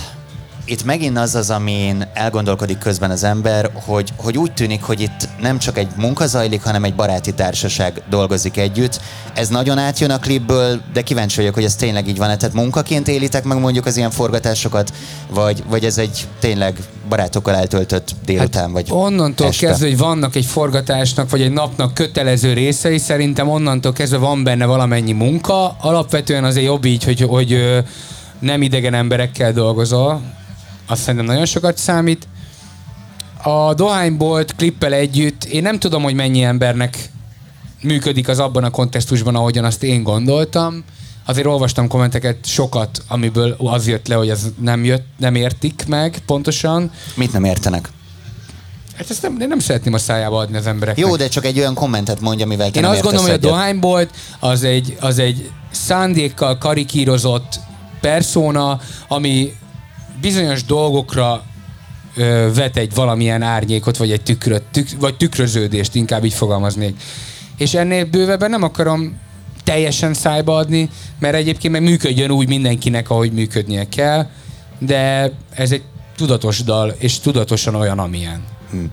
itt megint az az, amin elgondolkodik közben az ember, hogy, hogy úgy tűnik, hogy itt nem csak egy munka zajlik, hanem egy baráti társaság dolgozik együtt. Ez nagyon átjön a klipből, de kíváncsi vagyok, hogy ez tényleg így van. Tehát munkaként élitek meg mondjuk az ilyen forgatásokat, vagy, vagy ez egy tényleg barátokkal eltöltött délután, hát vagy Onnantól este. kezdve, hogy vannak egy forgatásnak, vagy egy napnak kötelező részei, szerintem onnantól kezdve van benne valamennyi munka. Alapvetően azért jobb így, hogy, hogy nem idegen emberekkel dolgozol, azt szerintem nagyon sokat számít. A dohánybolt klippel együtt, én nem tudom, hogy mennyi embernek működik az abban a kontextusban, ahogyan azt én gondoltam. Azért olvastam kommenteket sokat, amiből az jött le, hogy ez nem, jött, nem értik meg pontosan. Mit nem értenek? Hát ezt nem, én nem szeretném a szájába adni az embereknek. Jó, de csak egy olyan kommentet mondja, amivel te Én nem azt gondolom, hogy a dohánybolt az egy, az egy szándékkal karikírozott persona, ami bizonyos dolgokra ö, vet egy valamilyen árnyékot, vagy egy tükröt, tük, vagy tükröződést, inkább így fogalmaznék. És ennél bővebben nem akarom teljesen szájba adni, mert egyébként meg működjön úgy mindenkinek, ahogy működnie kell, de ez egy tudatos dal, és tudatosan olyan, amilyen. Hm.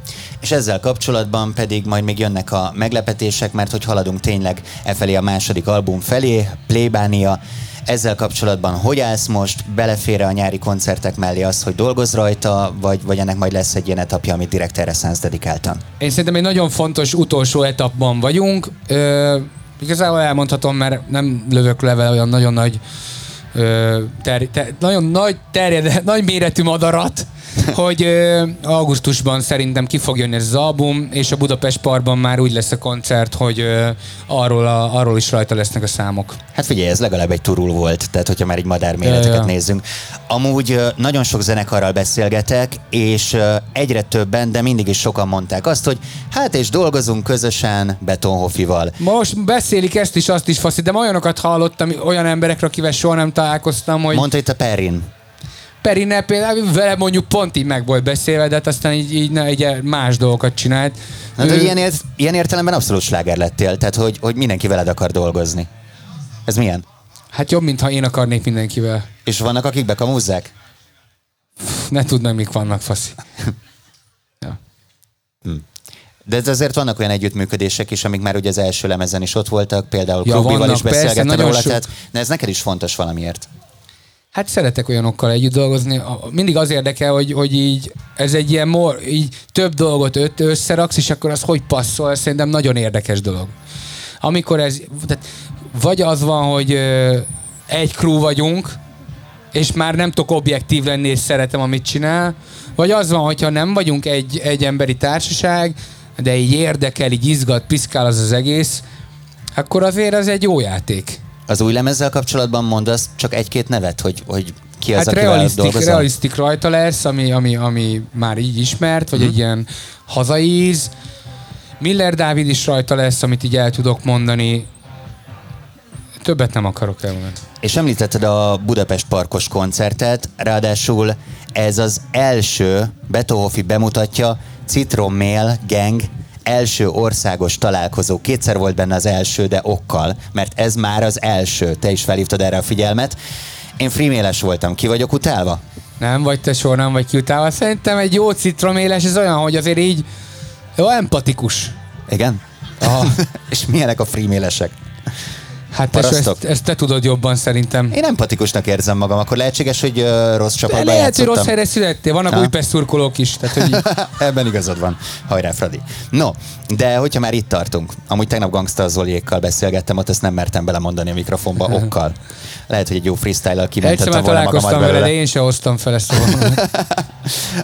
És ezzel kapcsolatban pedig majd még jönnek a meglepetések, mert hogy haladunk tényleg e felé a második album felé, Plébánia. Ezzel kapcsolatban hogy állsz most? Belefér a nyári koncertek mellé az, hogy dolgoz rajta, vagy, vagy ennek majd lesz egy ilyen etapja, amit direkt erre szánsz dedikáltan? Én szerintem egy nagyon fontos utolsó etapban vagyunk. Ö, igazából elmondhatom, mert nem lövök le olyan nagyon nagy ö, ter, ter, nagyon nagy terjed, nagy méretű madarat, hogy ö, augusztusban szerintem ki fog jönni ez az album, és a Budapest Parkban már úgy lesz a koncert, hogy ö, arról, a, arról is rajta lesznek a számok. Hát figyelj, ez legalább egy turul volt, tehát hogyha már egy madárméreteket Ja, ja. nézzünk. Amúgy nagyon sok zenekarral beszélgetek, és egyre többen, de mindig is sokan mondták azt, hogy hát és dolgozunk közösen Betonhofival. Most beszélik ezt is, azt is, faszi, de olyanokat hallottam, olyan emberekről, akivel soha nem találkoztam, hogy... Mondta itt a Perrin. Perinnel például vele mondjuk pont így meg volt beszélve, de hát aztán így, így így más dolgokat csinált. Hát, Ő- ilyen, ért, ilyen értelemben abszolút sláger lettél, tehát hogy, hogy mindenki veled akar dolgozni. Ez milyen? Hát jobb, mintha én akarnék mindenkivel. És vannak, akik bekamúzzák? Pff, Ne tudnám, mik vannak, faszi. Ja. De ez azért vannak olyan együttműködések is, amik már ugye az első lemezen is ott voltak, például Ja, Klubival is beszélgettem róla, sok- tehát de ez neked is fontos valamiért. Hát szeretek olyanokkal együtt dolgozni. Mindig az érdekel, hogy, hogy így ez egy ilyen mor, így több dolgot öt, összeraksz, és akkor az hogy passzol, szerintem nagyon érdekes dolog. Amikor ez, tehát vagy az van, hogy egy crew vagyunk, és már nem tudok objektív lenni, és szeretem, amit csinál, vagy az van, hogyha nem vagyunk egy, egy emberi társaság, de így érdekel, így izgat, piszkál az az egész, akkor azért az egy jó játék. Az új lemezzel kapcsolatban mondasz csak egy-két nevet, hogy, hogy ki az, Hát akivel realisztik, dolgozol? realisztik rajta lesz, ami, ami, ami már így ismert, vagy Mhm. egy ilyen hazai íz. Miller Dávid is rajta lesz, amit így el tudok mondani. Többet nem akarok elmondani. És említetted a Budapest Parkos koncertet, ráadásul ez az első Beethoven bemutatja Citromail Gang első országos találkozó. Kétszer volt benne az első, de okkal, mert ez már az első. Te is felhívtad erre a figyelmet. Én freemailes voltam, ki vagyok utálva? Nem vagy te sor, nem vagy kiutálva. Szerintem egy jó citroméles, ez olyan, hogy azért így jó, empatikus. Igen? Aha. És milyenek a freemailesek? Hát te, Parasztok? ezt, ezt, te tudod jobban szerintem. Én empatikusnak érzem magam, akkor lehetséges, hogy uh, rossz csapatban lehet, hogy játszottam. rossz helyre születtél. Vannak Ha? újpest szurkolók is. Tehát, hogy Ebben igazad van. Hajrá, Fradi. No, de hogyha már itt tartunk, amúgy tegnap Gangsta Zoliékkal beszélgettem, ott ezt nem mertem belemondani a mikrofonba okkal. Lehet, hogy egy jó freestyle-al kimentettem volna magamat találkoztam vele, de belőle. én se hoztam fel ezt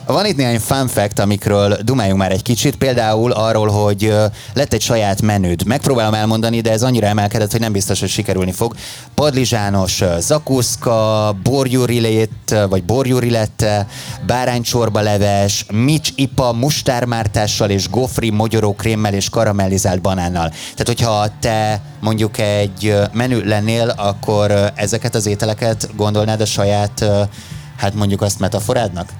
Van itt néhány fun fact, amikről dumáljunk már egy kicsit, például arról, hogy lett egy saját menüd. Megpróbálom elmondani, de ez annyira emelkedett, hogy nem biztos, hogy sikerülni fog. Padlizsános zakuszka, borjúrilét, vagy borjúrilette, báránycsorba leves, mics ipa, mustármártással és gofri mogyoró krémmel és karamellizált banánnal. Tehát, hogyha te mondjuk egy menü lennél, akkor ezeket az ételeket gondolnád a saját, hát mondjuk azt metaforádnak?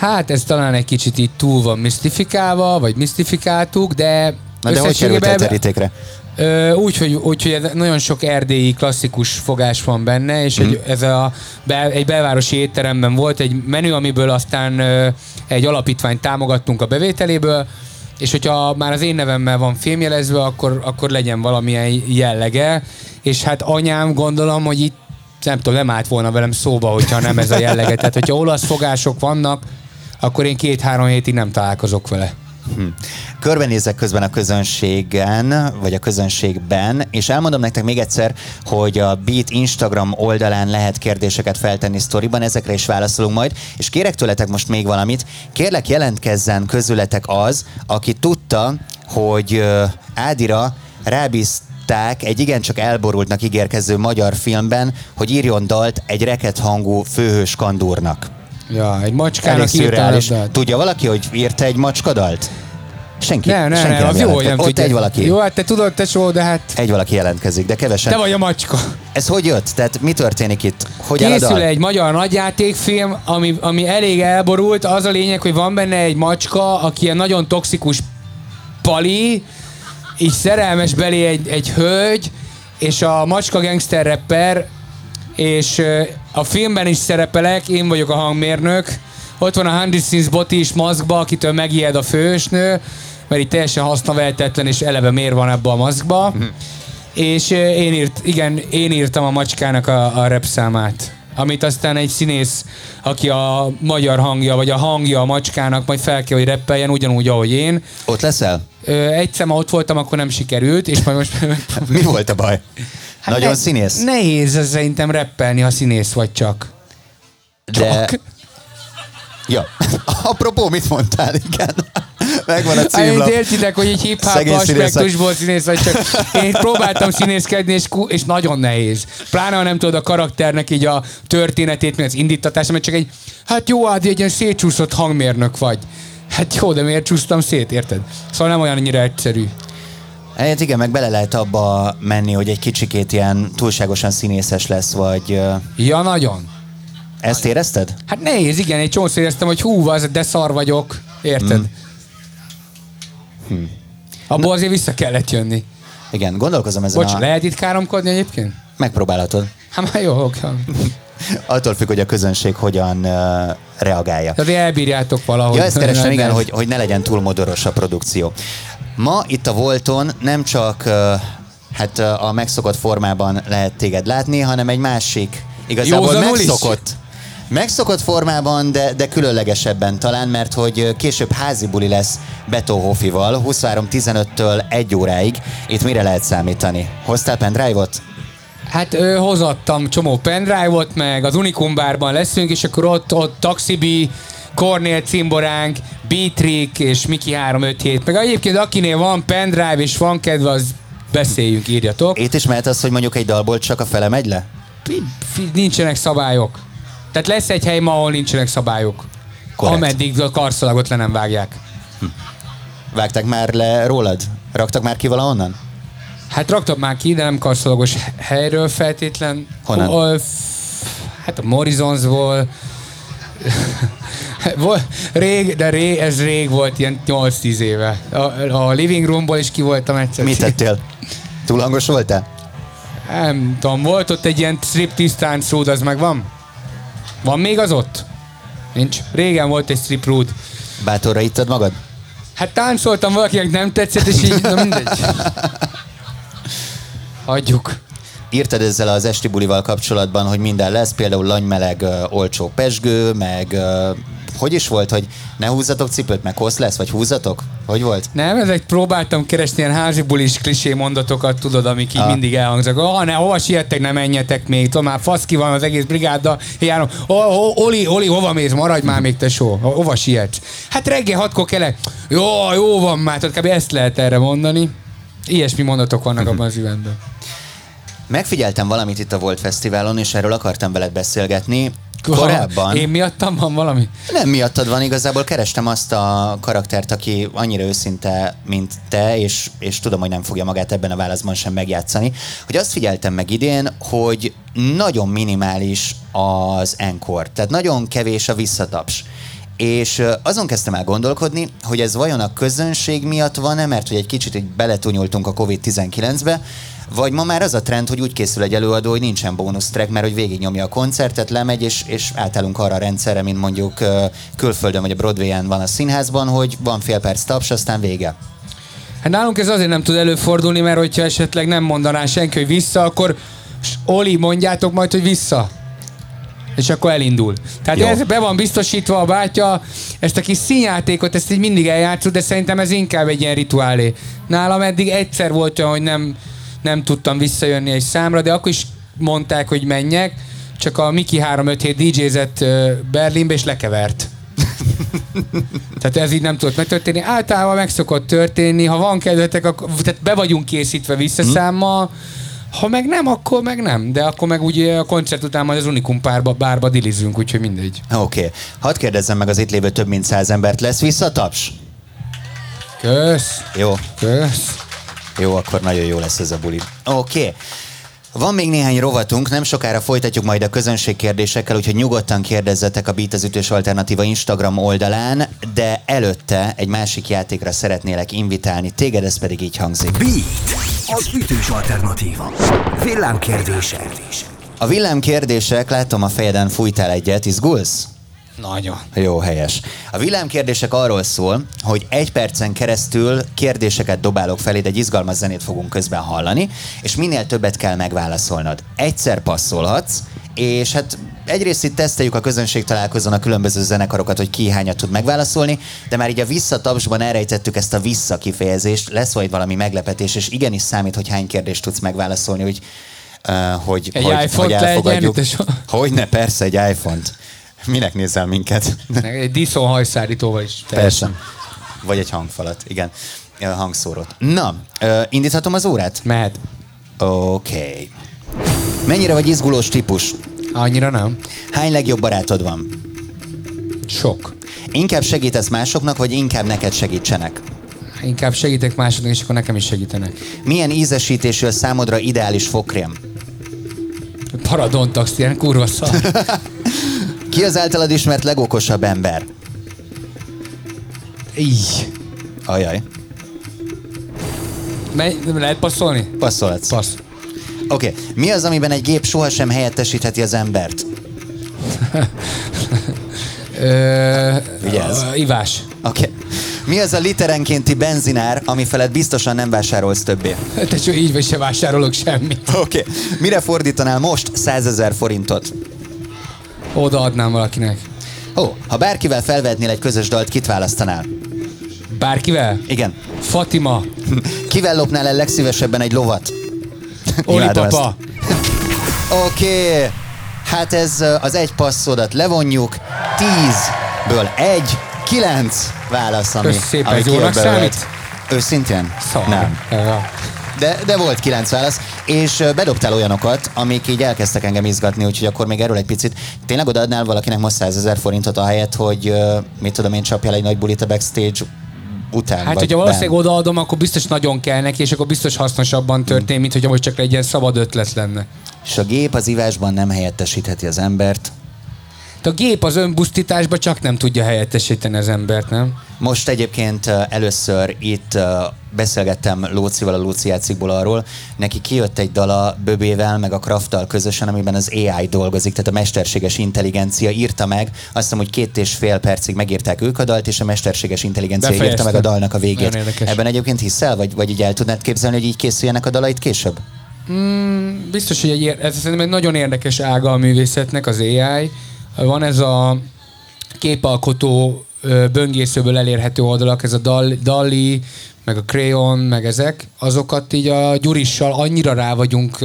Hát ez talán egy kicsit így túl van misztifikálva, vagy misztifikáltuk, de Na de hogy került terítékre? Ö, úgy, hogy, úgy, hogy nagyon sok erdélyi klasszikus fogás van benne, és egy, ez a, be, egy belvárosi étteremben volt egy menü, amiből aztán egy alapítványt támogattunk a bevételéből, és hogyha már az én nevemmel van fémjelezve, akkor, akkor legyen valamilyen jellege, és hát anyám gondolom, hogy itt nem tudom, nem állt volna velem szóba, hogyha nem ez a jellege. Tehát, hogyha olasz fogások vannak, akkor én két-három hétig nem találkozok vele. Hm. Körbenézek közben a közönségen, vagy a közönségben, és elmondom nektek még egyszer, hogy a Beat Instagram oldalán lehet kérdéseket feltenni sztoriban, ezekre is válaszolunk majd, és kérek tőletek most még valamit, kérlek jelentkezzen közületek az, aki tudta, hogy Ádira rábízták egy igencsak elborultnak ígérkező magyar filmben, hogy írjon dalt egy reket hangú főhős kandúrnak. Ja, egy macskának írtam szürreális. labdát. Tudja valaki, hogy írta egy macskadalt? Senki. Ne, ne, senki ne, az jó, jelentkezik. hogy nem Ott tudja. egy valaki. Jó, hát te tudod, tesó, de hát Egy valaki jelentkezik, de kevesen. te vagy a macska. Ez hogy jött? Tehát mi történik itt? Hogy Készül egy magyar nagyjátékfilm, ami, ami elég elborult. Az a lényeg, hogy van benne egy macska, aki ilyen nagyon toxikus pali, így szerelmes belé egy, egy hölgy, és a macska gangster rapper, és a filmben is szerepelek, én vagyok a hangmérnök, ott van a Hundred Sins Boti is maszkba, akitől megijed a fősnő, mert itt teljesen hasznaveltetlen, és eleve miért van ebbe a maszkba. És ö, én, írt, igen, én írtam a macskának a, a rap számát amit aztán egy színész, aki a magyar hangja, vagy a hangja a macskának, majd fel kell, hogy reppeljen, ugyanúgy, ahogy én. Ott leszel? Ö, egyszer, ma ott voltam, akkor nem sikerült, és majd most... Mi volt a baj? Nagyon ne- színész? Nehéz ez szerintem reppelni, ha színész vagy csak. De... Csak. Ja. Apropó, mit mondtál? Igen. Megvan a Hát, címlap. értitek, hogy egy Szegény színészek. aspektusból színész vagy csak. Én próbáltam színészkedni, és, és nagyon nehéz. Pláne, ha nem tudod a karakternek így a történetét, meg az indítatása, mert csak egy, hát jó, Ádi, egy ilyen szétcsúszott hangmérnök vagy. Hát jó, de miért csúsztam szét, érted? Szóval nem olyan annyira egyszerű. Hát igen, meg bele lehet abba menni, hogy egy kicsikét ilyen túlságosan színészes lesz, vagy Ja, nagyon. ezt érezted? Hát nehéz, igen, egy csomószor éreztem, hogy hú, az, de szar vagyok. Érted? Mm. Hmm. Abból azért vissza kellett jönni. Igen, gondolkozom ezen Bocs, a... lehet itt káromkodni egyébként? Megpróbálhatod. Hát már jó, oké. Attól függ, hogy a közönség hogyan uh, reagálja. Tehát elbírjátok valahogy. Ja, ezt kerestem, Ne- igen, hogy, hogy ne legyen túl modoros a produkció. Ma itt a Volton nem csak hát a megszokott formában lehet téged látni, hanem egy másik, igazából Józanul is? megszokott, megszokott formában, de, de különlegesebben talán, mert hogy később házi buli lesz Beto Hoffival, 23.15-től 1 óráig. Itt mire lehet számítani? Hoztál pendrive-ot? Hát ö, hozattam csomó pendrive-ot, meg az Unicum bárban leszünk, és akkor ott, ott Taxibi, Cornél cimboránk, Beatrick és Miki 357. Meg egyébként akinél van pendrive és van kedve, az beszéljünk, írjatok. Itt is mehet az, hogy mondjuk egy dalból csak a fele megy le? Nincsenek szabályok. Tehát lesz egy hely ma, ahol nincsenek szabályok. Korrekt. Ameddig a karszalagot le nem vágják. Vágták már le rólad? Raktak már ki valahonnan? Hát raktam már ki, de nem karszalagos helyről feltétlen. Honnan? F- Hát a Morrisonsból. Vol- rég, de rég, ez rég volt, ilyen 8-10 éve. A, a living roomból is ki voltam egyszer. Mit tettél? Túl hangos voltál? Nem tudom, volt ott egy ilyen striptease táncrúd, az meg van? Van még az ott? Nincs. Régen volt egy strip rúd. Bátorra ittad magad? Hát táncoltam valakinek nem tetszett, és így, na mindegy. Hagyjuk. Írtad ezzel az esti bulival kapcsolatban, hogy minden lesz, például lanymeleg, olcsó pesgő, meg hogy is volt, hogy ne húzzatok cipőt, meg hossz lesz, vagy húzzatok? Hogy volt? Nem, ezek próbáltam keresni ilyen házi bulis klisé mondatokat, tudod, amik így Ah. mindig elhangzak. Ah, ne, hova siettek, ne menjetek még. Tudom, már faszki van az egész brigáddal. Én járom, oh, Oli, Oli, hova mész? Maradj már még, tesó. Ho- Hova sietsz? Hát reggel hatkor kelek. Jó, jó van már. Tehát kb. ezt lehet erre mondani. Ilyesmi mondatok vannak abban az eventben. Megfigyeltem valamit itt a Volt Fesztiválon, és erről akartam veled beszélgetni. Korábban... Én miattam van valami? Nem miattad van, igazából kerestem azt a karaktert, aki annyira őszinte, mint te, és, és tudom, hogy nem fogja magát ebben a válaszban sem megjátszani, hogy azt figyeltem meg idén, hogy nagyon minimális az enkor, tehát nagyon kevés a visszataps. És azon kezdtem el gondolkodni, hogy ez vajon a közönség miatt van-e, mert hogy egy kicsit így beletunyultunk a COVID-19-be, vagy ma már az a trend, hogy úgy készül egy előadó, hogy nincsen bónusz track, mert hogy végignyomja a koncertet, lemegy, és, és átállunk arra a rendszerre, mint mondjuk külföldön vagy a Broadway-en van a színházban, hogy van fél perc taps, aztán vége. Hát nálunk ez azért nem tud előfordulni, mert hogyha esetleg nem mondaná senki, hogy vissza, akkor Oli, mondjátok majd, hogy vissza. És akkor elindul. Tehát Jó. ez be van biztosítva a bátya, ezt a kis színjátékot, ezt így mindig eljátszunk, de szerintem ez inkább egy ilyen rituálé. Nálam eddig egyszer volt olyan, hogy nem, nem tudtam visszajönni egy számra, de akkor is mondták, hogy menjek, csak a Miki 357 DJ-zett Berlinbe, és lekevert. Tehát ez így nem tudott megtörténni. Általában meg szokott történni, ha van kedvetek, akkor tehát be vagyunk készítve visszaszámmal, Ha meg nem, akkor meg nem. De akkor meg ugye a koncert után majd az Unikum párba, bárba dilizünk, úgyhogy mindegy. Oké. Okay. Hadd kérdezzem meg az itt lévő több mint száz embert. Lesz visszataps? Kösz. Jó. Kösz. Jó, akkor nagyon jó lesz ez a buli. Oké. Okay. Van még néhány rovatunk, nem sokára folytatjuk majd a közönség kérdésekkel, úgyhogy nyugodtan kérdezzetek a Beat az Ütős Alternatíva Instagram oldalán, de előtte egy másik játékra szeretnélek invitálni, téged ez pedig így hangzik. Beat, az ütős alternatíva. Villámkérdések. A villámkérdések, látom a fejeden fújtál egyet, izgulsz? Nagyon. Jó, helyes. A villámkérdések arról szól, hogy egy percen keresztül kérdéseket dobálok felé, egy izgalmas zenét fogunk közben hallani, és minél többet kell megválaszolnod. Egyszer passzolhatsz, és hát egyrészt itt teszteljük a közönség találkozón a különböző zenekarokat, hogy ki hányat tud megválaszolni, de már így a visszatapsban elrejtettük ezt a vissza kifejezést, lesz majd valami meglepetés, és igenis számít, hogy hány kérdést tudsz megválaszolni, hogy Uh, hogy, Egy hogy, hogy elfogadjuk. és- Hogyne, persze, egy iPhone-t. Minek nézel minket? Egy diszon hajszárítóval is. Persze. Vagy egy hangfalat, igen. Ö, Hangszórót. Na, ö, indíthatom az órát? Mehet. Oké. Okay. Mennyire vagy izgulós típus? Annyira nem. Hány legjobb barátod van? Sok. Inkább segítesz másoknak, vagy inkább neked segítsenek? Inkább segítek másodnak, és akkor nekem is segítenek. Milyen ízesítésű a számodra ideális fogkrém? Paradontax, ilyen kurva szar. Ki az általad ismert legokosabb ember? Így. Ajaj, Menj, lehet passzolni? passzolhatsz. Passz. Oké, okay. mi az, amiben egy gép sohasem helyettesítheti az embert? Ö, Ivás. Oké. Okay. Mi az a literenkénti benzinár, ami felett biztosan nem vásárolsz többé? Te csak így vagy se vásárolok semmit. Oké. Okay. Mire fordítanál most 100 ezer forintot? Odaadnám valakinek. Ó, ha bárkivel felvetnél egy közös dalt, kit választanál? Bárkivel? Igen. Fatima. Kivel lopnál el legszívesebben egy lovat? Oli papa. Oké. Okay. Hát ez az egy passzodat levonjuk. Tízből egy, kilenc válasz, ami, Kösz szépen, ami jónak számít? Őszintén? Szar. Nem. Ja. De, de volt kilenc válasz, és bedobtál olyanokat, amik így elkezdtek engem izgatni, úgyhogy akkor még erről egy picit. Tényleg odaadnál valakinek most 100 ezer forintot ahelyett, hogy ö, mit tudom én, csapjál egy nagy bulit a backstage után? Hát, hogyha valószínűleg benn? odaadom, akkor biztos nagyon kell neki, és akkor biztos hasznosabban történik, mint hogyha most csak egy ilyen szabad ötlet lenne. És a gép az ivásban nem helyettesítheti az embert. De a gép az önbusztításba csak nem tudja helyettesíteni az embert, nem? Most egyébként először itt beszélgettem Lócival, a Lóci játszikból arról, neki kijött egy dala Böbével, meg a Krafttal közösen, amiben az AI dolgozik, tehát a mesterséges intelligencia írta meg, azt hiszem, hogy két és fél percig megírták ők a dalt, és a mesterséges intelligencia írta Befejezte. meg a dalnak a végét. Ebben egyébként hiszel, vagy, vagy így el tudnád képzelni, hogy így készüljenek a dalait később? Biztos, hogy egy, ér- ez szerintem egy nagyon érdekes ága a művészetnek, az AI. Van ez a képalkotó böngészőből elérhető oldalak, ez a Dal- Dali, meg a Crayon, meg ezek, azokat így a Gyurissal annyira rá vagyunk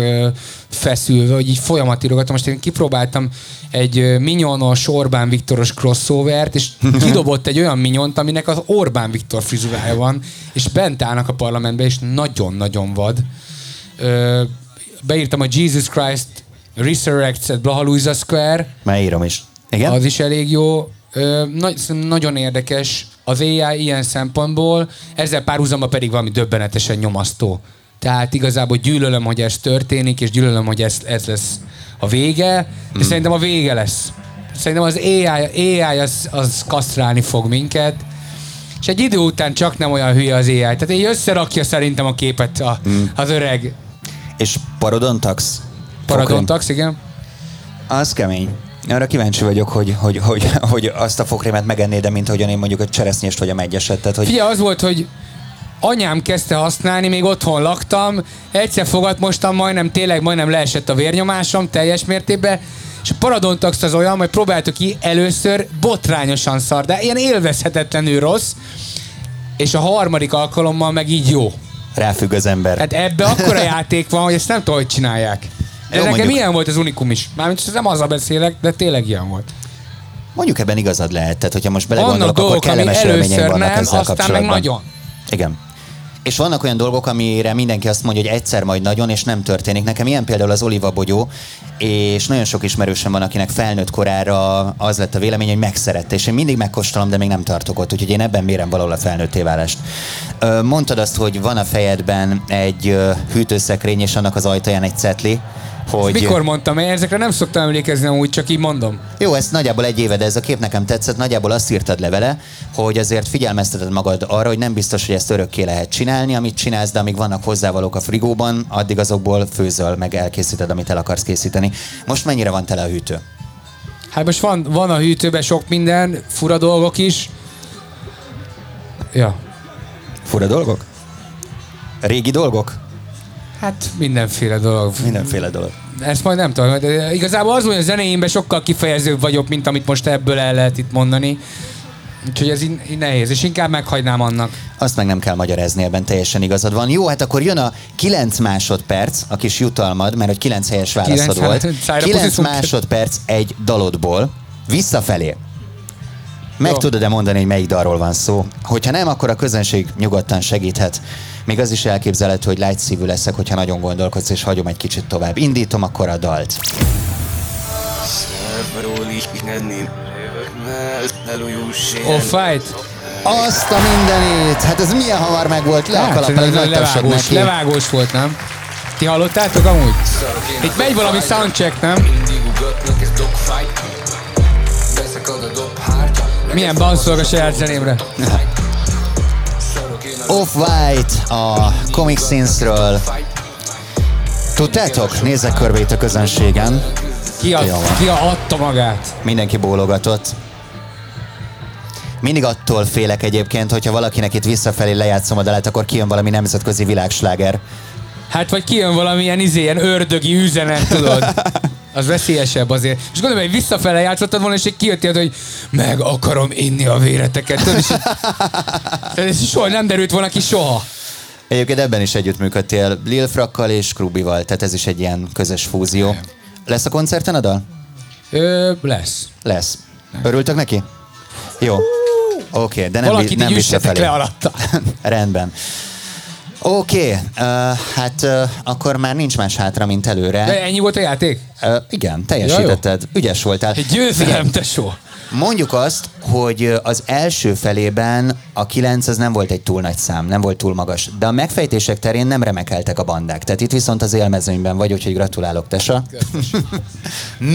feszülve, hogy így folyamat írogatom. Most én kipróbáltam egy minyonos Orbán Viktoros crossovert, és kidobott egy olyan minyont, aminek az Orbán Viktor frizurája van, és bent állnak a parlamentbe, és nagyon-nagyon vad. Beírtam a Jesus Christ Resurrects at Blaha Square, Már írom is. Igen? az is elég jó. Nagy, szerintem nagyon érdekes az AI ilyen szempontból, ezzel párhuzamba pedig valami döbbenetesen nyomasztó. Tehát igazából gyűlölöm, hogy ez történik, és gyűlölöm, hogy ez, ez lesz a vége, de szerintem a vége lesz. Szerintem az AI, AI az, az kasztrálni fog minket, és egy idő után csak nem olyan hülye az AI. Tehát így összerakja szerintem a képet a, az öreg És Parodontax? Paradontax, igen. Az kemény. Arra kíváncsi vagyok, hogy, hogy, hogy, hogy azt a fokrémet megennéd, de mint ahogyan én mondjuk a cseresznyést vagy a megyeset. Tehát, hogy Figyelj, az volt, hogy anyám kezdte használni, még otthon laktam, egyszer fogatmostam, majdnem tényleg majdnem leesett a vérnyomásom teljes mértékben, és a paradontax az olyan, hogy próbáltuk ki először botrányosan szar, de ilyen élvezhetetlenül rossz, és a harmadik alkalommal meg így jó. ráfügg az ember. Hát ebbe akkora játék van, hogy ezt nem tudom, hogy csinálják. Jó, nekem mondjuk. ilyen volt az Unikum is. Mármint nem azzal beszélek, de tényleg ilyen volt. Mondjuk ebben igazad lehet, tehát hogyha most belegondolok, akkor dolgok, ami kellemes élményeim vannak nem, ezzel aztán meg kapcsolatban. nagyon. Igen. és vannak olyan dolgok, amire mindenki azt mondja, hogy egyszer majd nagyon, és nem történik. Nekem ilyen például az bogyó, és nagyon sok ismerősöm van, akinek felnőtt korára az lett a vélemény, hogy megszerette, és én mindig megkóstolom, de még nem tartok ott, úgyhogy én ebben mérem valahol a felnőtté válást. Mondtad azt, hogy van a fejedben egy hűtőszekrény, és annak az ajtaján egy cetli, hogy... Mikor mondtam? Én ezekre nem szoktam emlékezni, úgy csak így mondom. Jó, ez nagyjából egy éve, de ez a kép nekem tetszett. Nagyjából azt írtad le vele, hogy azért figyelmezteted magad arra, hogy nem biztos, hogy ezt örökké lehet csinálni, amit csinálsz, de amíg vannak hozzávalók a frigóban, addig azokból főzöl, meg elkészíted, amit el akarsz készíteni. Most mennyire van tele a hűtő? Hát most van, van a hűtőben sok minden, fura dolgok is. Ja. Fura dolgok? Régi dolgok? Hát mindenféle dolog. Mindenféle dolog. Ezt majd nem tudom. De igazából az, hogy a zenéimben sokkal kifejezőbb vagyok, mint amit most ebből el lehet itt mondani. Úgyhogy ez így, így nehéz, és inkább meghagynám annak. Azt meg nem kell magyarázni, ebben teljesen igazad van. Jó, hát akkor jön a 9 másodperc, a kis jutalmad, mert hogy 9 helyes válaszod 9, volt. 9 másodperc egy dalodból visszafelé. Meg tudod-e mondani, hogy melyik dalról van szó? Hogyha nem, akkor a közönség nyugodtan segíthet. Még az is elképzelhető, hogy light szívű leszek, hogyha nagyon gondolkodsz, és hagyom egy kicsit tovább. Indítom akkor a dalt. Oh, fight! Azt a mindenét! Hát ez milyen hamar meg volt? Le hát, levágós, neki. levágós volt, nem? Ti hallottátok amúgy? Itt megy valami soundcheck, nem? Milyen banszolg a saját zenémre? Off-White a Comic Scenes-ről. Tudtátok? Nézzek körbe itt a közönségen. Ki, a, ki a adta magát? Mindenki bólogatott. Mindig attól félek egyébként, hogyha valakinek itt visszafelé lejátszom a dalát, akkor kijön valami nemzetközi világsláger. Hát vagy kijön valamilyen izé, ilyen ördögi üzenet, tudod? Az veszélyesebb azért. És gondolom, hogy visszafele játszottad volna, és kijöttél, hogy meg akarom inni a véreteket. Tudod, és, és soha nem derült volna ki soha. Egyébként ebben is együttműködtél Lil Frakkal és Krubival, tehát ez is egy ilyen közös fúzió. Lesz a koncerten a dal? Ö, lesz. Lesz. Örültek neki? Jó. Oké, okay, de nem, Valakit nem visszafelé. le alatta. Rendben. Oké, okay, uh, hát uh, akkor már nincs más hátra, mint előre. De ennyi volt a játék? Uh, igen, teljesítetted. Ja, Ügyes voltál. Egy győzelem, tesó. Mondjuk azt, hogy az első felében a kilenc az nem volt egy túl nagy szám, nem volt túl magas, de a megfejtések terén nem remekeltek a bandák. Tehát itt viszont az élmezőnyben vagy, úgyhogy gratulálok, Tesa.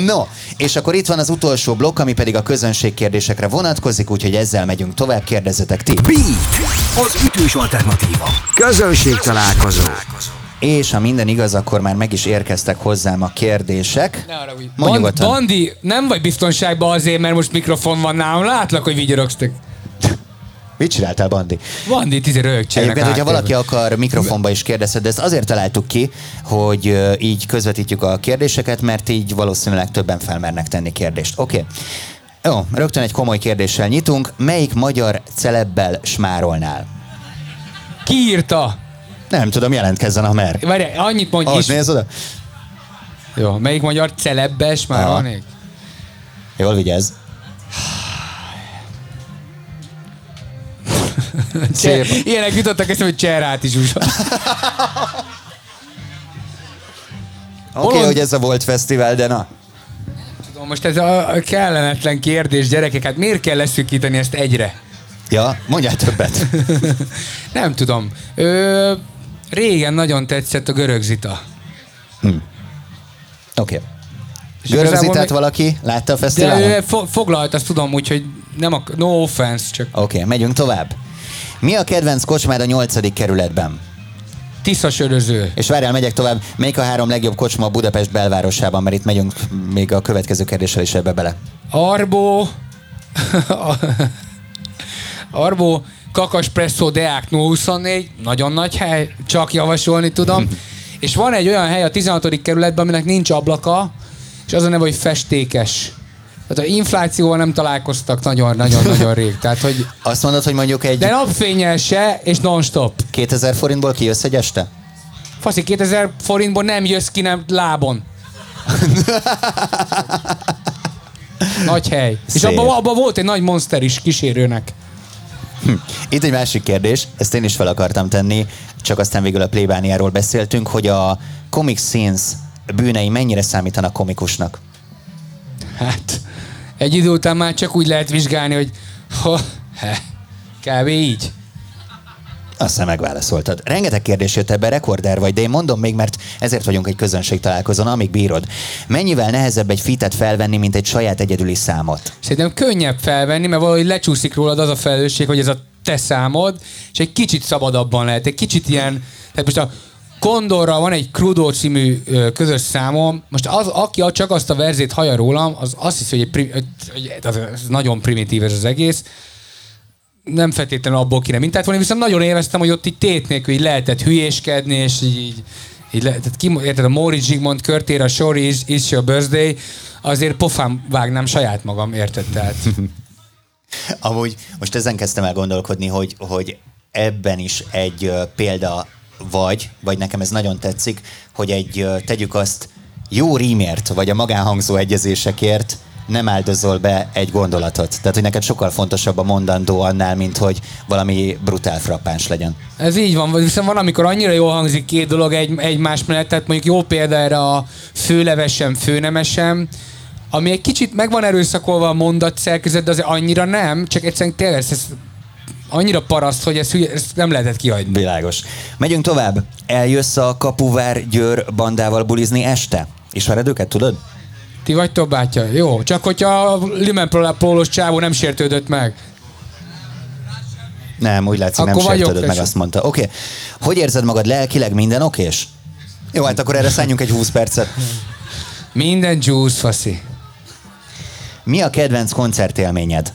no, és akkor itt van az utolsó blokk, ami pedig a közönség kérdésekre vonatkozik, úgyhogy ezzel megyünk tovább, kérdezzetek ti. Beat, az ütős alternatíva. Közönség találkozó. És ha minden igaz, akkor már meg is érkeztek hozzám a kérdések. Ne Band, Bandi, nem vagy biztonságban azért, mert most mikrofon van nálam. Látlak, hogy vigyorogsztok. Mit csináltál, Bandi? Bandi, tízi rögcsélnek Egyébként, hogyha valaki akar mikrofonba is kérdezhet, de ezt azért találtuk ki, hogy így közvetítjük a kérdéseket, mert így valószínűleg többen felmernek tenni kérdést. Oké. Okay. Jó, rögtön egy komoly kérdéssel nyitunk. Melyik magyar celebbel smárolnál? Ki írta? Nem tudom, jelentkezzen, ha mer. Várj, annyit mondj is. nézd oda. Jó, melyik magyar celebbes már van még? Jól vigyázz. Szép. Ilyenek jutottak eszembe, hogy Cserát is. Oké, okay, hogy ez a Volt Fesztivál, de na. Tudom, most ez a kellemetlen kérdés, gyerekek, hát miért kell leszűkíteni ezt egyre? Ja, mondjál többet. Nem tudom. Ö, Régen nagyon tetszett a görögzita. Hm. Oké. Okay. Görögzitát még... valaki látta a fesztiválon? De fo- foglalt, azt tudom, úgyhogy nem a... No offense, csak... Oké, okay, megyünk tovább. Mi a kedvenc kocsmád a nyolcadik kerületben? Tiszasöröző. És várjál, megyek tovább. Melyik a három legjobb kocsma a Budapest belvárosában? Mert itt megyünk még a következő kérdéssel is ebbe bele. Arbó... Arbó, Kakas Presso Deák 024, nagyon nagy hely, csak javasolni tudom. és van egy olyan hely a 16. kerületben, aminek nincs ablaka, és az a neve, hogy festékes. Tehát a inflációval nem találkoztak nagyon-nagyon-nagyon rég. Tehát, hogy Azt mondod, hogy mondjuk egy... De napfényel se, és non-stop. 2000 forintból kijössz egy este? Faszi, 2000 forintból nem jössz ki, nem lábon. nagy hely. Szép. És abban abba volt egy nagy monster is kísérőnek. Hm. Itt egy másik kérdés, ezt én is fel akartam tenni, csak aztán végül a plébániáról beszéltünk, hogy a comic scenes bűnei mennyire számítanak komikusnak? Hát, egy idő után már csak úgy lehet vizsgálni, hogy ha, he, kb. így. Azt hiszem megválaszoltad. Rengeteg kérdés jött ebbe, rekorder vagy, de én mondom még, mert ezért vagyunk egy közönség találkozón, amíg bírod. Mennyivel nehezebb egy fitet felvenni, mint egy saját egyedüli számot? Szerintem könnyebb felvenni, mert valahogy lecsúszik rólad az a felelősség, hogy ez a te számod, és egy kicsit szabadabban lehet, egy kicsit ilyen, tehát most a Kondorra van egy Crudo című közös számom. Most az, aki csak azt a verzét hallja rólam, az azt hiszi, hogy, egy prim, hogy ez nagyon primitív ez az egész. Nem feltétlenül abból kéne mintát volni, viszont nagyon élveztem, hogy ott így tét nélkül így lehetett hülyéskedni, és így, így, így le, tehát ki, érted, a Móricz Zsigmond körtér, a Sorry is, is your birthday, azért pofám vágnám saját magam, érted? Tehát. Amúgy most ezen kezdtem el gondolkodni, hogy, hogy ebben is egy ö, példa vagy, vagy nekem ez nagyon tetszik, hogy egy, ö, tegyük azt, jó rímért, vagy a magánhangzó egyezésekért nem áldozol be egy gondolatot. Tehát, hogy neked sokkal fontosabb a mondandó annál, mint hogy valami brutál frappáns legyen. Ez így van, viszont van, amikor annyira jól hangzik két dolog egy, egymás mellett, tehát mondjuk jó példa erre a főlevesem, főnemesem, ami egy kicsit meg van erőszakolva a mondat szerkezet, de azért annyira nem, csak egyszerűen tényleg ez, annyira paraszt, hogy ezt, ezt nem lehetett kihagyni. Világos. Megyünk tovább. Eljössz a Kapuvár Győr bandával bulizni este? Ismered őket, tudod? Ti vagytok, bátya? Jó, csak hogyha a Limen Pólós csávó nem sértődött meg. Nem, úgy látszik, nem Akkor vagyok, sértődött meg, azt mondta. Oké. Okay. Hogy érzed magad lelkileg? Minden okés? Jó, hát akkor erre szálljunk egy 20 percet. Minden juice, faszi. Mi a kedvenc koncertélményed?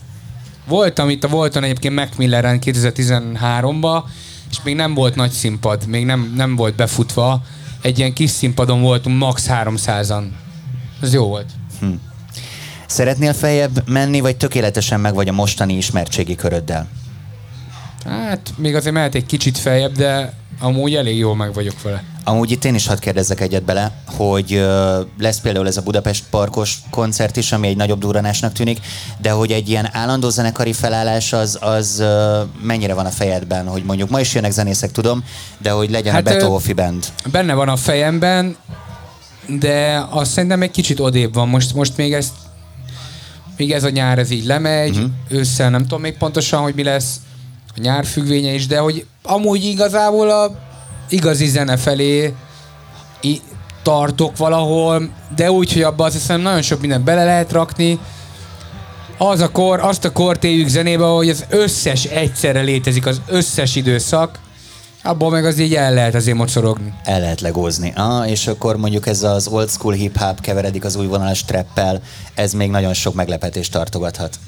Voltam itt a Volton egyébként Macmilleren 2013-ba, és még nem volt nagy színpad, még nem, nem volt befutva. Egy ilyen kis színpadon voltunk, max 300-an. Ez jó volt. Szeretnél feljebb menni, vagy tökéletesen meg vagy a mostani ismertségi köröddel? Hát még azért mehet egy kicsit feljebb, de amúgy elég jól meg vagyok vele. Amúgy itt én is hadd kérdezzek egyet bele, hogy ö, lesz például ez a Budapest Parkos koncert is, ami egy nagyobb duranásnak tűnik, de hogy egy ilyen állandó zenekari felállás az, az ö, mennyire van a fejedben, hogy mondjuk ma is jönnek zenészek, tudom, de hogy legyen hát, a Hoffi Band. Benne van a fejemben, de azt szerintem egy kicsit odébb van. Most, most még ezt még ez a nyár ez így lemegy, uh-huh. ősszel nem tudom még pontosan, hogy mi lesz a nyár függvénye is, de hogy amúgy igazából a igazi zene felé i- tartok valahol, de úgy, hogy abban azt hiszem nagyon sok mindent bele lehet rakni. Az a kor, azt a kort éljük zenébe, hogy az összes egyszerre létezik, az összes időszak, abból meg az így el lehet azért mocorogni. El lehet legózni. Ah, és akkor mondjuk ez az old school hip-hop keveredik az új vonalas trappel, ez még nagyon sok meglepetést tartogathat.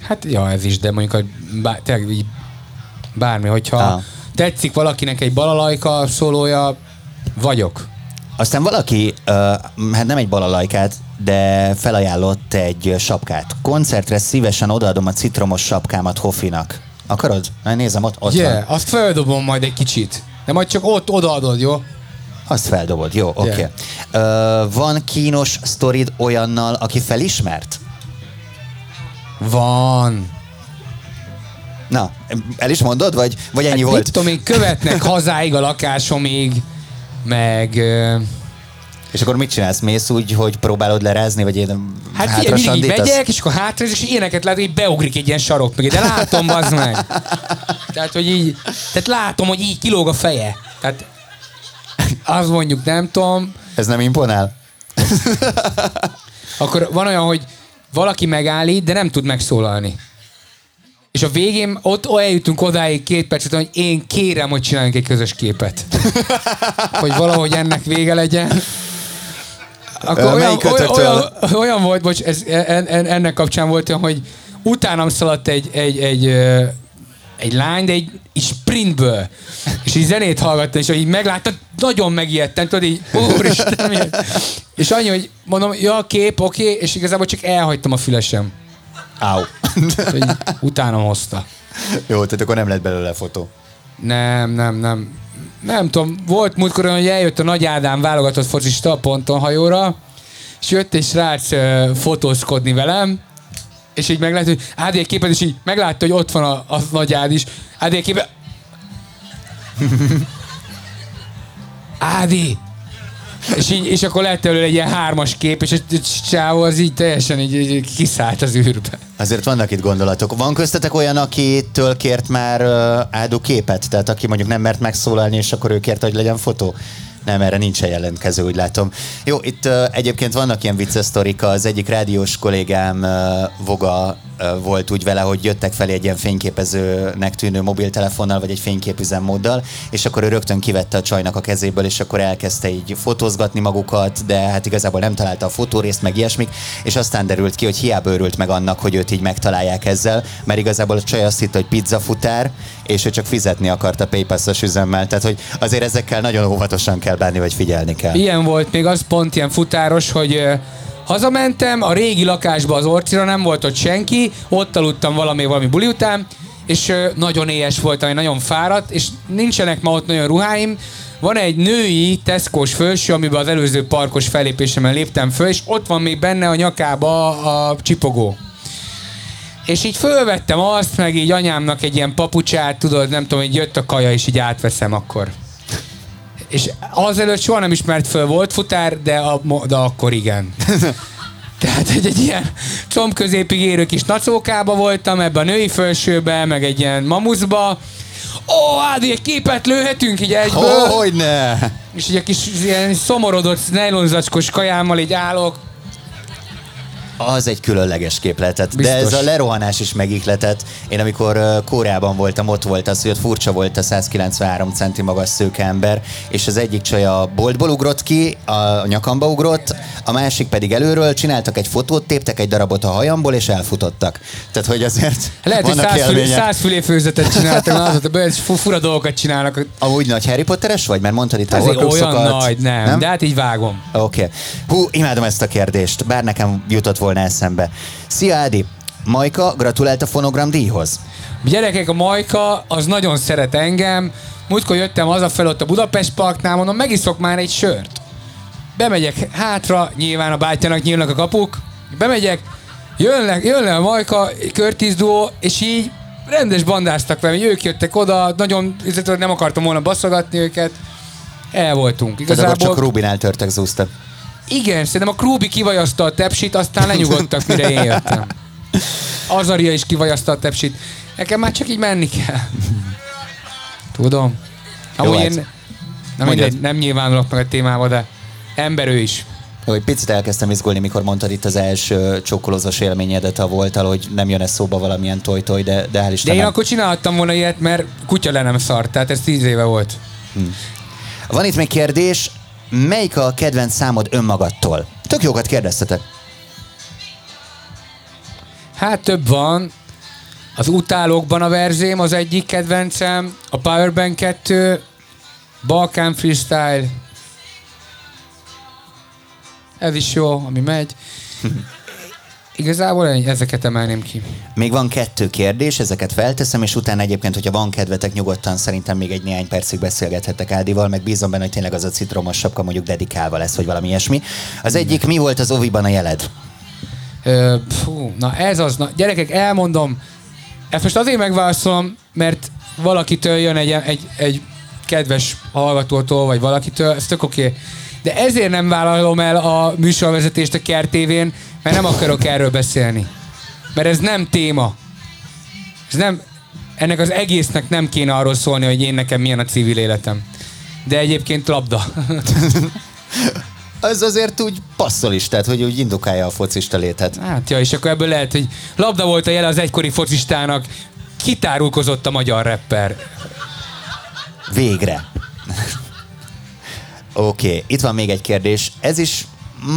Hát, ja, ez is, de mondjuk a, bár, tényleg így bármi, hogyha Ah. tetszik valakinek egy balalajka szólója, vagyok. Aztán valaki, uh, hát nem egy balalajkát, de felajánlott egy sapkát. Koncertre szívesen odaadom a citromos sapkámat Hoffinak. Akarod? Na, nézem, ott, ott Yeah, van. azt feldobom majd egy kicsit. De majd csak ott odaadod, jó? Azt feldobod, jó, oké. Yeah. Okay. Van kínos sztorid olyannal, aki felismert? Van. Na, el is mondod, vagy, vagy ennyi hát volt? Mit tudom én, követnek hazáig a lakásomig, meg... ö, És akkor mit csinálsz? Mész úgy, hogy próbálod lerázni, vagy én Hát hátra figyelj, mindig így megyek, és akkor hátra, és ilyeneket látok, hogy beugrik egy ilyen sarok mögé. De látom, bazd meg. Tehát, hogy így, tehát látom, hogy így kilóg a feje. Tehát az mondjuk, nem tudom, Ez nem imponál? akkor van olyan, hogy valaki megállít, de nem tud megszólalni. És a végén ott ott eljutunk odáig két percet, hogy én kérem, hogy csináljunk egy közös képet. hogy valahogy ennek vége legyen. Akkor olyan, melyik olyan, ötöktől? olyan, olyan, volt, bocs, ez, en, en, ennek kapcsán volt olyan, hogy utánam szaladt egy, egy, egy, ö, egy lány, de egy, egy sprintből. És így zenét hallgattam, és így meglátta, nagyon megijedtem, tudod így, úristen. És annyi, hogy mondom, ja, kép, oké, okay, és igazából csak elhagytam a fülesem. Hogy utánam hozta. Jó, tehát akkor nem lett belőle fotó. Nem, nem, nem. Nem tudom, volt múltkor olyan, hogy eljött a Nagy Ádám válogatott focista a ponton hajóra, és jött egy srác ö, fotózkodni velem, és így meglát, hogy Ádi egy képet, és így meglátta, hogy ott van a, a nagy Ádi is. Ádi egy képet... Ádi! És, így, és akkor lett előle egy ilyen hármas kép, és a csávó az így teljesen így, így kiszállt az űrbe. Azért vannak itt gondolatok. Van köztetek olyan, akitől kért már Ádu képet? Tehát aki mondjuk nem mert megszólalni, és akkor ő kérte, hogy legyen fotó? Nem, erre nincsen jelentkező, úgy látom. Jó, itt uh, egyébként vannak ilyen vicces sztorik. Az egyik rádiós kollégám uh, Voga uh, volt úgy vele, hogy jöttek felé egy ilyen fényképezőnek tűnő mobiltelefonnal, vagy egy fényképüzemmóddal, és akkor ő rögtön kivette a csajnak a kezéből, és akkor elkezdte így fotózgatni magukat, de hát igazából nem találta a fotórészt, meg ilyesmik, és aztán derült ki, hogy hiába örült meg annak, hogy őt így megtalálják ezzel, mert igazából a csaj azt hitt, hogy pizzafutár, és ő csak fizetni akart a paypass üzemmel. Tehát, hogy azért ezekkel nagyon óvatosan kell bánni, vagy figyelni kell. Ilyen volt még az pont ilyen futáros, hogy hazamentem, a régi lakásba az orcira nem volt ott senki, ott aludtam valami, valami buli után, és nagyon éhes voltam, nagyon fáradt, és nincsenek ma ott nagyon ruháim, van egy női teszkós felső, amiben az előző parkos fellépésemen léptem föl, és ott van még benne a nyakába a csipogó. És így fölvettem azt, meg így anyámnak egy ilyen papucsát, tudod, nem tudom, így jött a kaja, és így átveszem akkor. És azelőtt soha nem ismert föl, volt futár, de, a, de akkor igen. Tehát egy, egy ilyen combközépig érő kis nacókába voltam, ebbe a női felsőbe, meg egy ilyen mamuszba. Ó, Ádi, egy képet lőhetünk így egyből. Hogy ne! És egy kis ilyen szomorodott nejlonzacskos kajámmal így állok, Az egy különleges képletet. De Biztos. ez a lerohanás is megikletett. Én amikor uh, voltam, ott volt az, hogy ott furcsa volt a 193 centi magas szőke ember, és az egyik csaj a boltból ugrott ki, a nyakamba ugrott, a másik pedig előről, csináltak egy fotót, téptek egy darabot a hajamból, és elfutottak. Tehát, hogy azért Lehet, hogy vannak száz, fülé, élmények. száz fülé főzetet csináltak, az, fu- fura dolgokat csinálnak. Amúgy nagy Harry Potteres vagy? Mert mondtad itt a olyan nagy, nem, nem, de hát így vágom. Oké. Okay. Hú, imádom ezt a kérdést, bár nekem jutott volna eszembe. Szia Ádi! Majka, gratulált a fonogram díjhoz. Gyerekek, a Majka az nagyon szeret engem. Múltkor jöttem hazafelé ott a Budapest Parknál, mondom, megiszok már egy sört. Bemegyek hátra, nyilván a bátyának nyílnak a kapuk. Bemegyek, jön le, jön le a Majka, Curtis Duo, és így rendes bandáztak velem, ők jöttek oda, nagyon, nem akartam volna baszogatni őket. El voltunk. Tehát Igazából, csak Rubinál törtek zúztak. Igen, szerintem a Krúbi kivajazta a tepsit, aztán lenyugodtak, mire én jöttem. Azaria is kivajazta a tepsit. Nekem már csak így menni kell. Tudom. Amúgy hát. én nem, mindegy, nem nyilvánulok meg a témába, de ember ő is. Jó, egy picit elkezdtem izgulni, mikor mondtad itt az első csokkolózós élményedet a voltal, hogy nem jön ez szóba valamilyen toj-toj, de, de hál' De Istennek. én akkor csinálhattam volna ilyet, mert kutya le nem szart, tehát ez tíz éve volt. Van itt még kérdés, melyik a kedvenc számod önmagadtól? Tök jókat kérdeztetek. Hát több van. Az utálókban a verzém az egyik kedvencem, a Powerbank 2, Balkán Freestyle. Ez is jó, ami megy. Igazából ezeket emelném ki. Még van kettő kérdés, ezeket felteszem, és utána egyébként, hogyha van kedvetek, nyugodtan szerintem még egy néhány percig beszélgethettek Ádival, meg bízom benne, hogy tényleg az a citromos sapka mondjuk dedikálva lesz, vagy valami ilyesmi. Az egyik, mi volt az oviban a jeled? Ö, fú, na ez az, na, gyerekek, elmondom, ezt most azért megválaszolom, mert valakitől jön egy, egy, egy kedves hallgatótól, vagy valakitől, ez tök oké. Okay. De ezért nem vállalom el a műsorvezetést a kertévén, mert nem akarok erről beszélni. Mert ez nem téma. Ez nem, ennek az egésznek nem kéne arról szólni, hogy én nekem milyen a civil életem. De egyébként labda. Az azért úgy passzol is, tehát hogy úgy indukálja a focista létet. Hát ja, és akkor ebből lehet, hogy labda volt a jele az egykori focistának, kitárulkozott a magyar rapper. Végre. Oké, okay. itt van még egy kérdés. Ez is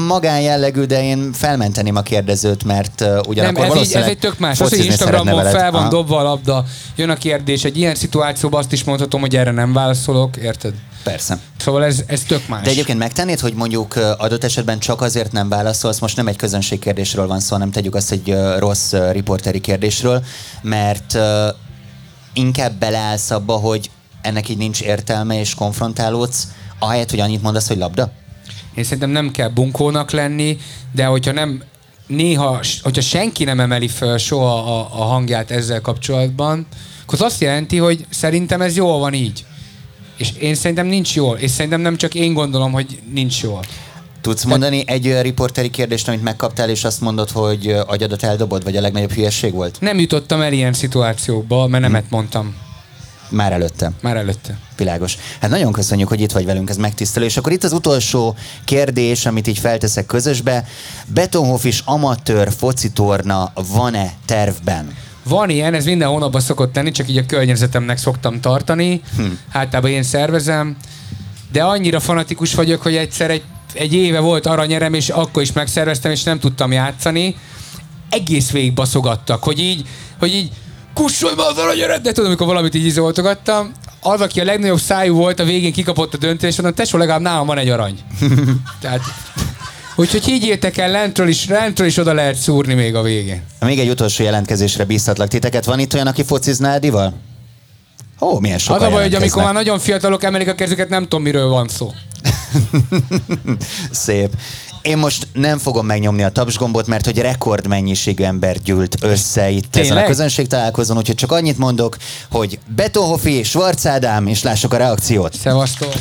magánjellegű, de én felmenteném a kérdezőt, mert uh, ugyanakkor Nem, ez, így, ez egy tök más. Az, hogy Instagramon fel van Aha. dobva a labda, jön a kérdés, egy ilyen szituációban azt is mondhatom, hogy erre nem válaszolok, érted? Persze. Szóval ez, ez tök más. De egyébként megtennéd, hogy mondjuk adott esetben csak azért nem válaszolsz, most nem egy közönségkérdésről van szó, hanem tegyük azt egy rossz riporteri kérdésről, mert inkább beleállsz abba, hogy ennek így nincs értelme és konfrontálódsz, ahelyett, hogy annyit mondasz, hogy labda? Én szerintem nem kell bunkónak lenni, de hogyha nem néha, hogyha senki nem emeli föl soha a, a hangját ezzel kapcsolatban, akkor az azt jelenti, hogy szerintem ez jól van így. És én szerintem nincs jól. És szerintem nem csak én gondolom, hogy nincs jól. Tudsz mondani egy olyan riporteri kérdést, amit megkaptál, és azt mondod, hogy agyadat eldobod, vagy a legnagyobb hülyesség volt? Nem jutottam el ilyen szituációkba, mert nemet mondtam. Már előtte. Már előtte. Világos. Hát nagyon köszönjük, hogy itt vagy velünk, ez megtisztelő. És akkor itt az utolsó kérdés, amit így felteszek közösbe. Betonhof is amatőr focitorna van-e tervben? Van ilyen, ez minden hónapban szokott tenni, csak így a környezetemnek szoktam tartani. Hm. Általában én szervezem. De annyira fanatikus vagyok, hogy egyszer egy, egy éve volt aranyerem, és akkor is megszerveztem, és nem tudtam játszani. Egész végig baszogattak, hogy így, hogy így kussolj már az aranyered, de tudom, amikor valamit így izoltogattam, az, aki a legnagyobb szájú volt, a végén kikapott a döntés, mondom, tesó, legalább nálam van egy arany. Tehát, úgyhogy így értek el, lentről is, lentről is oda lehet szúrni még a végén. Még egy utolsó jelentkezésre bíztatlak titeket. Van itt olyan, aki focizná Edival? Ó, milyen sokan Az a baj, hogy amikor már nagyon fiatalok emelik a kezüket, nem tudom, miről van szó. Szép. Én most nem fogom megnyomni a tapsgombot, mert hogy rekordmennyiségű ember gyűlt össze itt Tényleg? ezen a közönség találkozón, úgyhogy csak annyit mondok, hogy Betonhofi, Schwarz Ádám, és lássuk a reakciót. Szevasztok!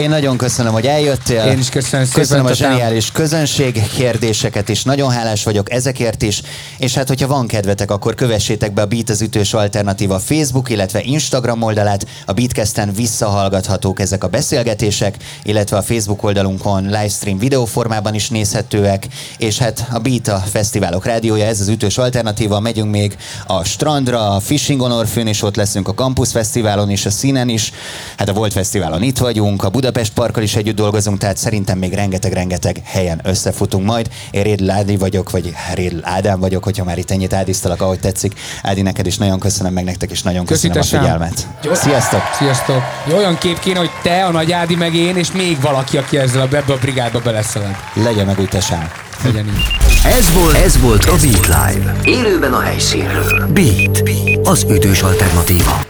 Én nagyon köszönöm, hogy eljöttél. Én is köszönöm szépen. Köszönöm a zseniális közönség kérdéseket is. Nagyon hálás vagyok ezekért is. És hát, hogyha van kedvetek, akkor kövessétek be a Beat az ütős alternatíva Facebook, illetve Instagram oldalát. A Beatcasten visszahallgathatók ezek a beszélgetések, illetve a Facebook oldalunkon livestream videóformában is nézhetőek. És hát a Beat a fesztiválok rádiója, ez az ütős alternatíva. Megyünk még a strandra, a Fishing on Orfűn is ott leszünk, a Campus Fesztiválon is, a színen is. Hát a Volt Fesztiválon itt vagyunk, a Buda Budapest Parkkal is együtt dolgozunk, tehát szerintem még rengeteg-rengeteg helyen összefutunk majd. Én Rédl Ádi vagyok, vagy Rédl Ádám vagyok, hogyha már itt ennyit ádisztalak, ahogy tetszik. Ádi, neked is nagyon köszönöm, meg nektek is nagyon köszönöm Köszítem a figyelmet. Jó. Sziasztok! Sziasztok! Jó, olyan kép kéne, hogy te, a Nagy Ádi, meg én, és még valaki, aki ezzel a, ebbe a brigádba beleszalad. Legyen meg úgy, tesám. Legyen így. Ez volt, ez volt a Beat Live. Élőben a helyszínről. Beat, az ütős alternatíva.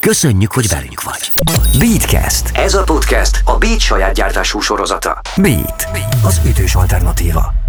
Köszönjük, hogy velünk vagy. Beatcast. Ez a podcast a Beat saját gyártású sorozata. Beat, az ütős alternatíva.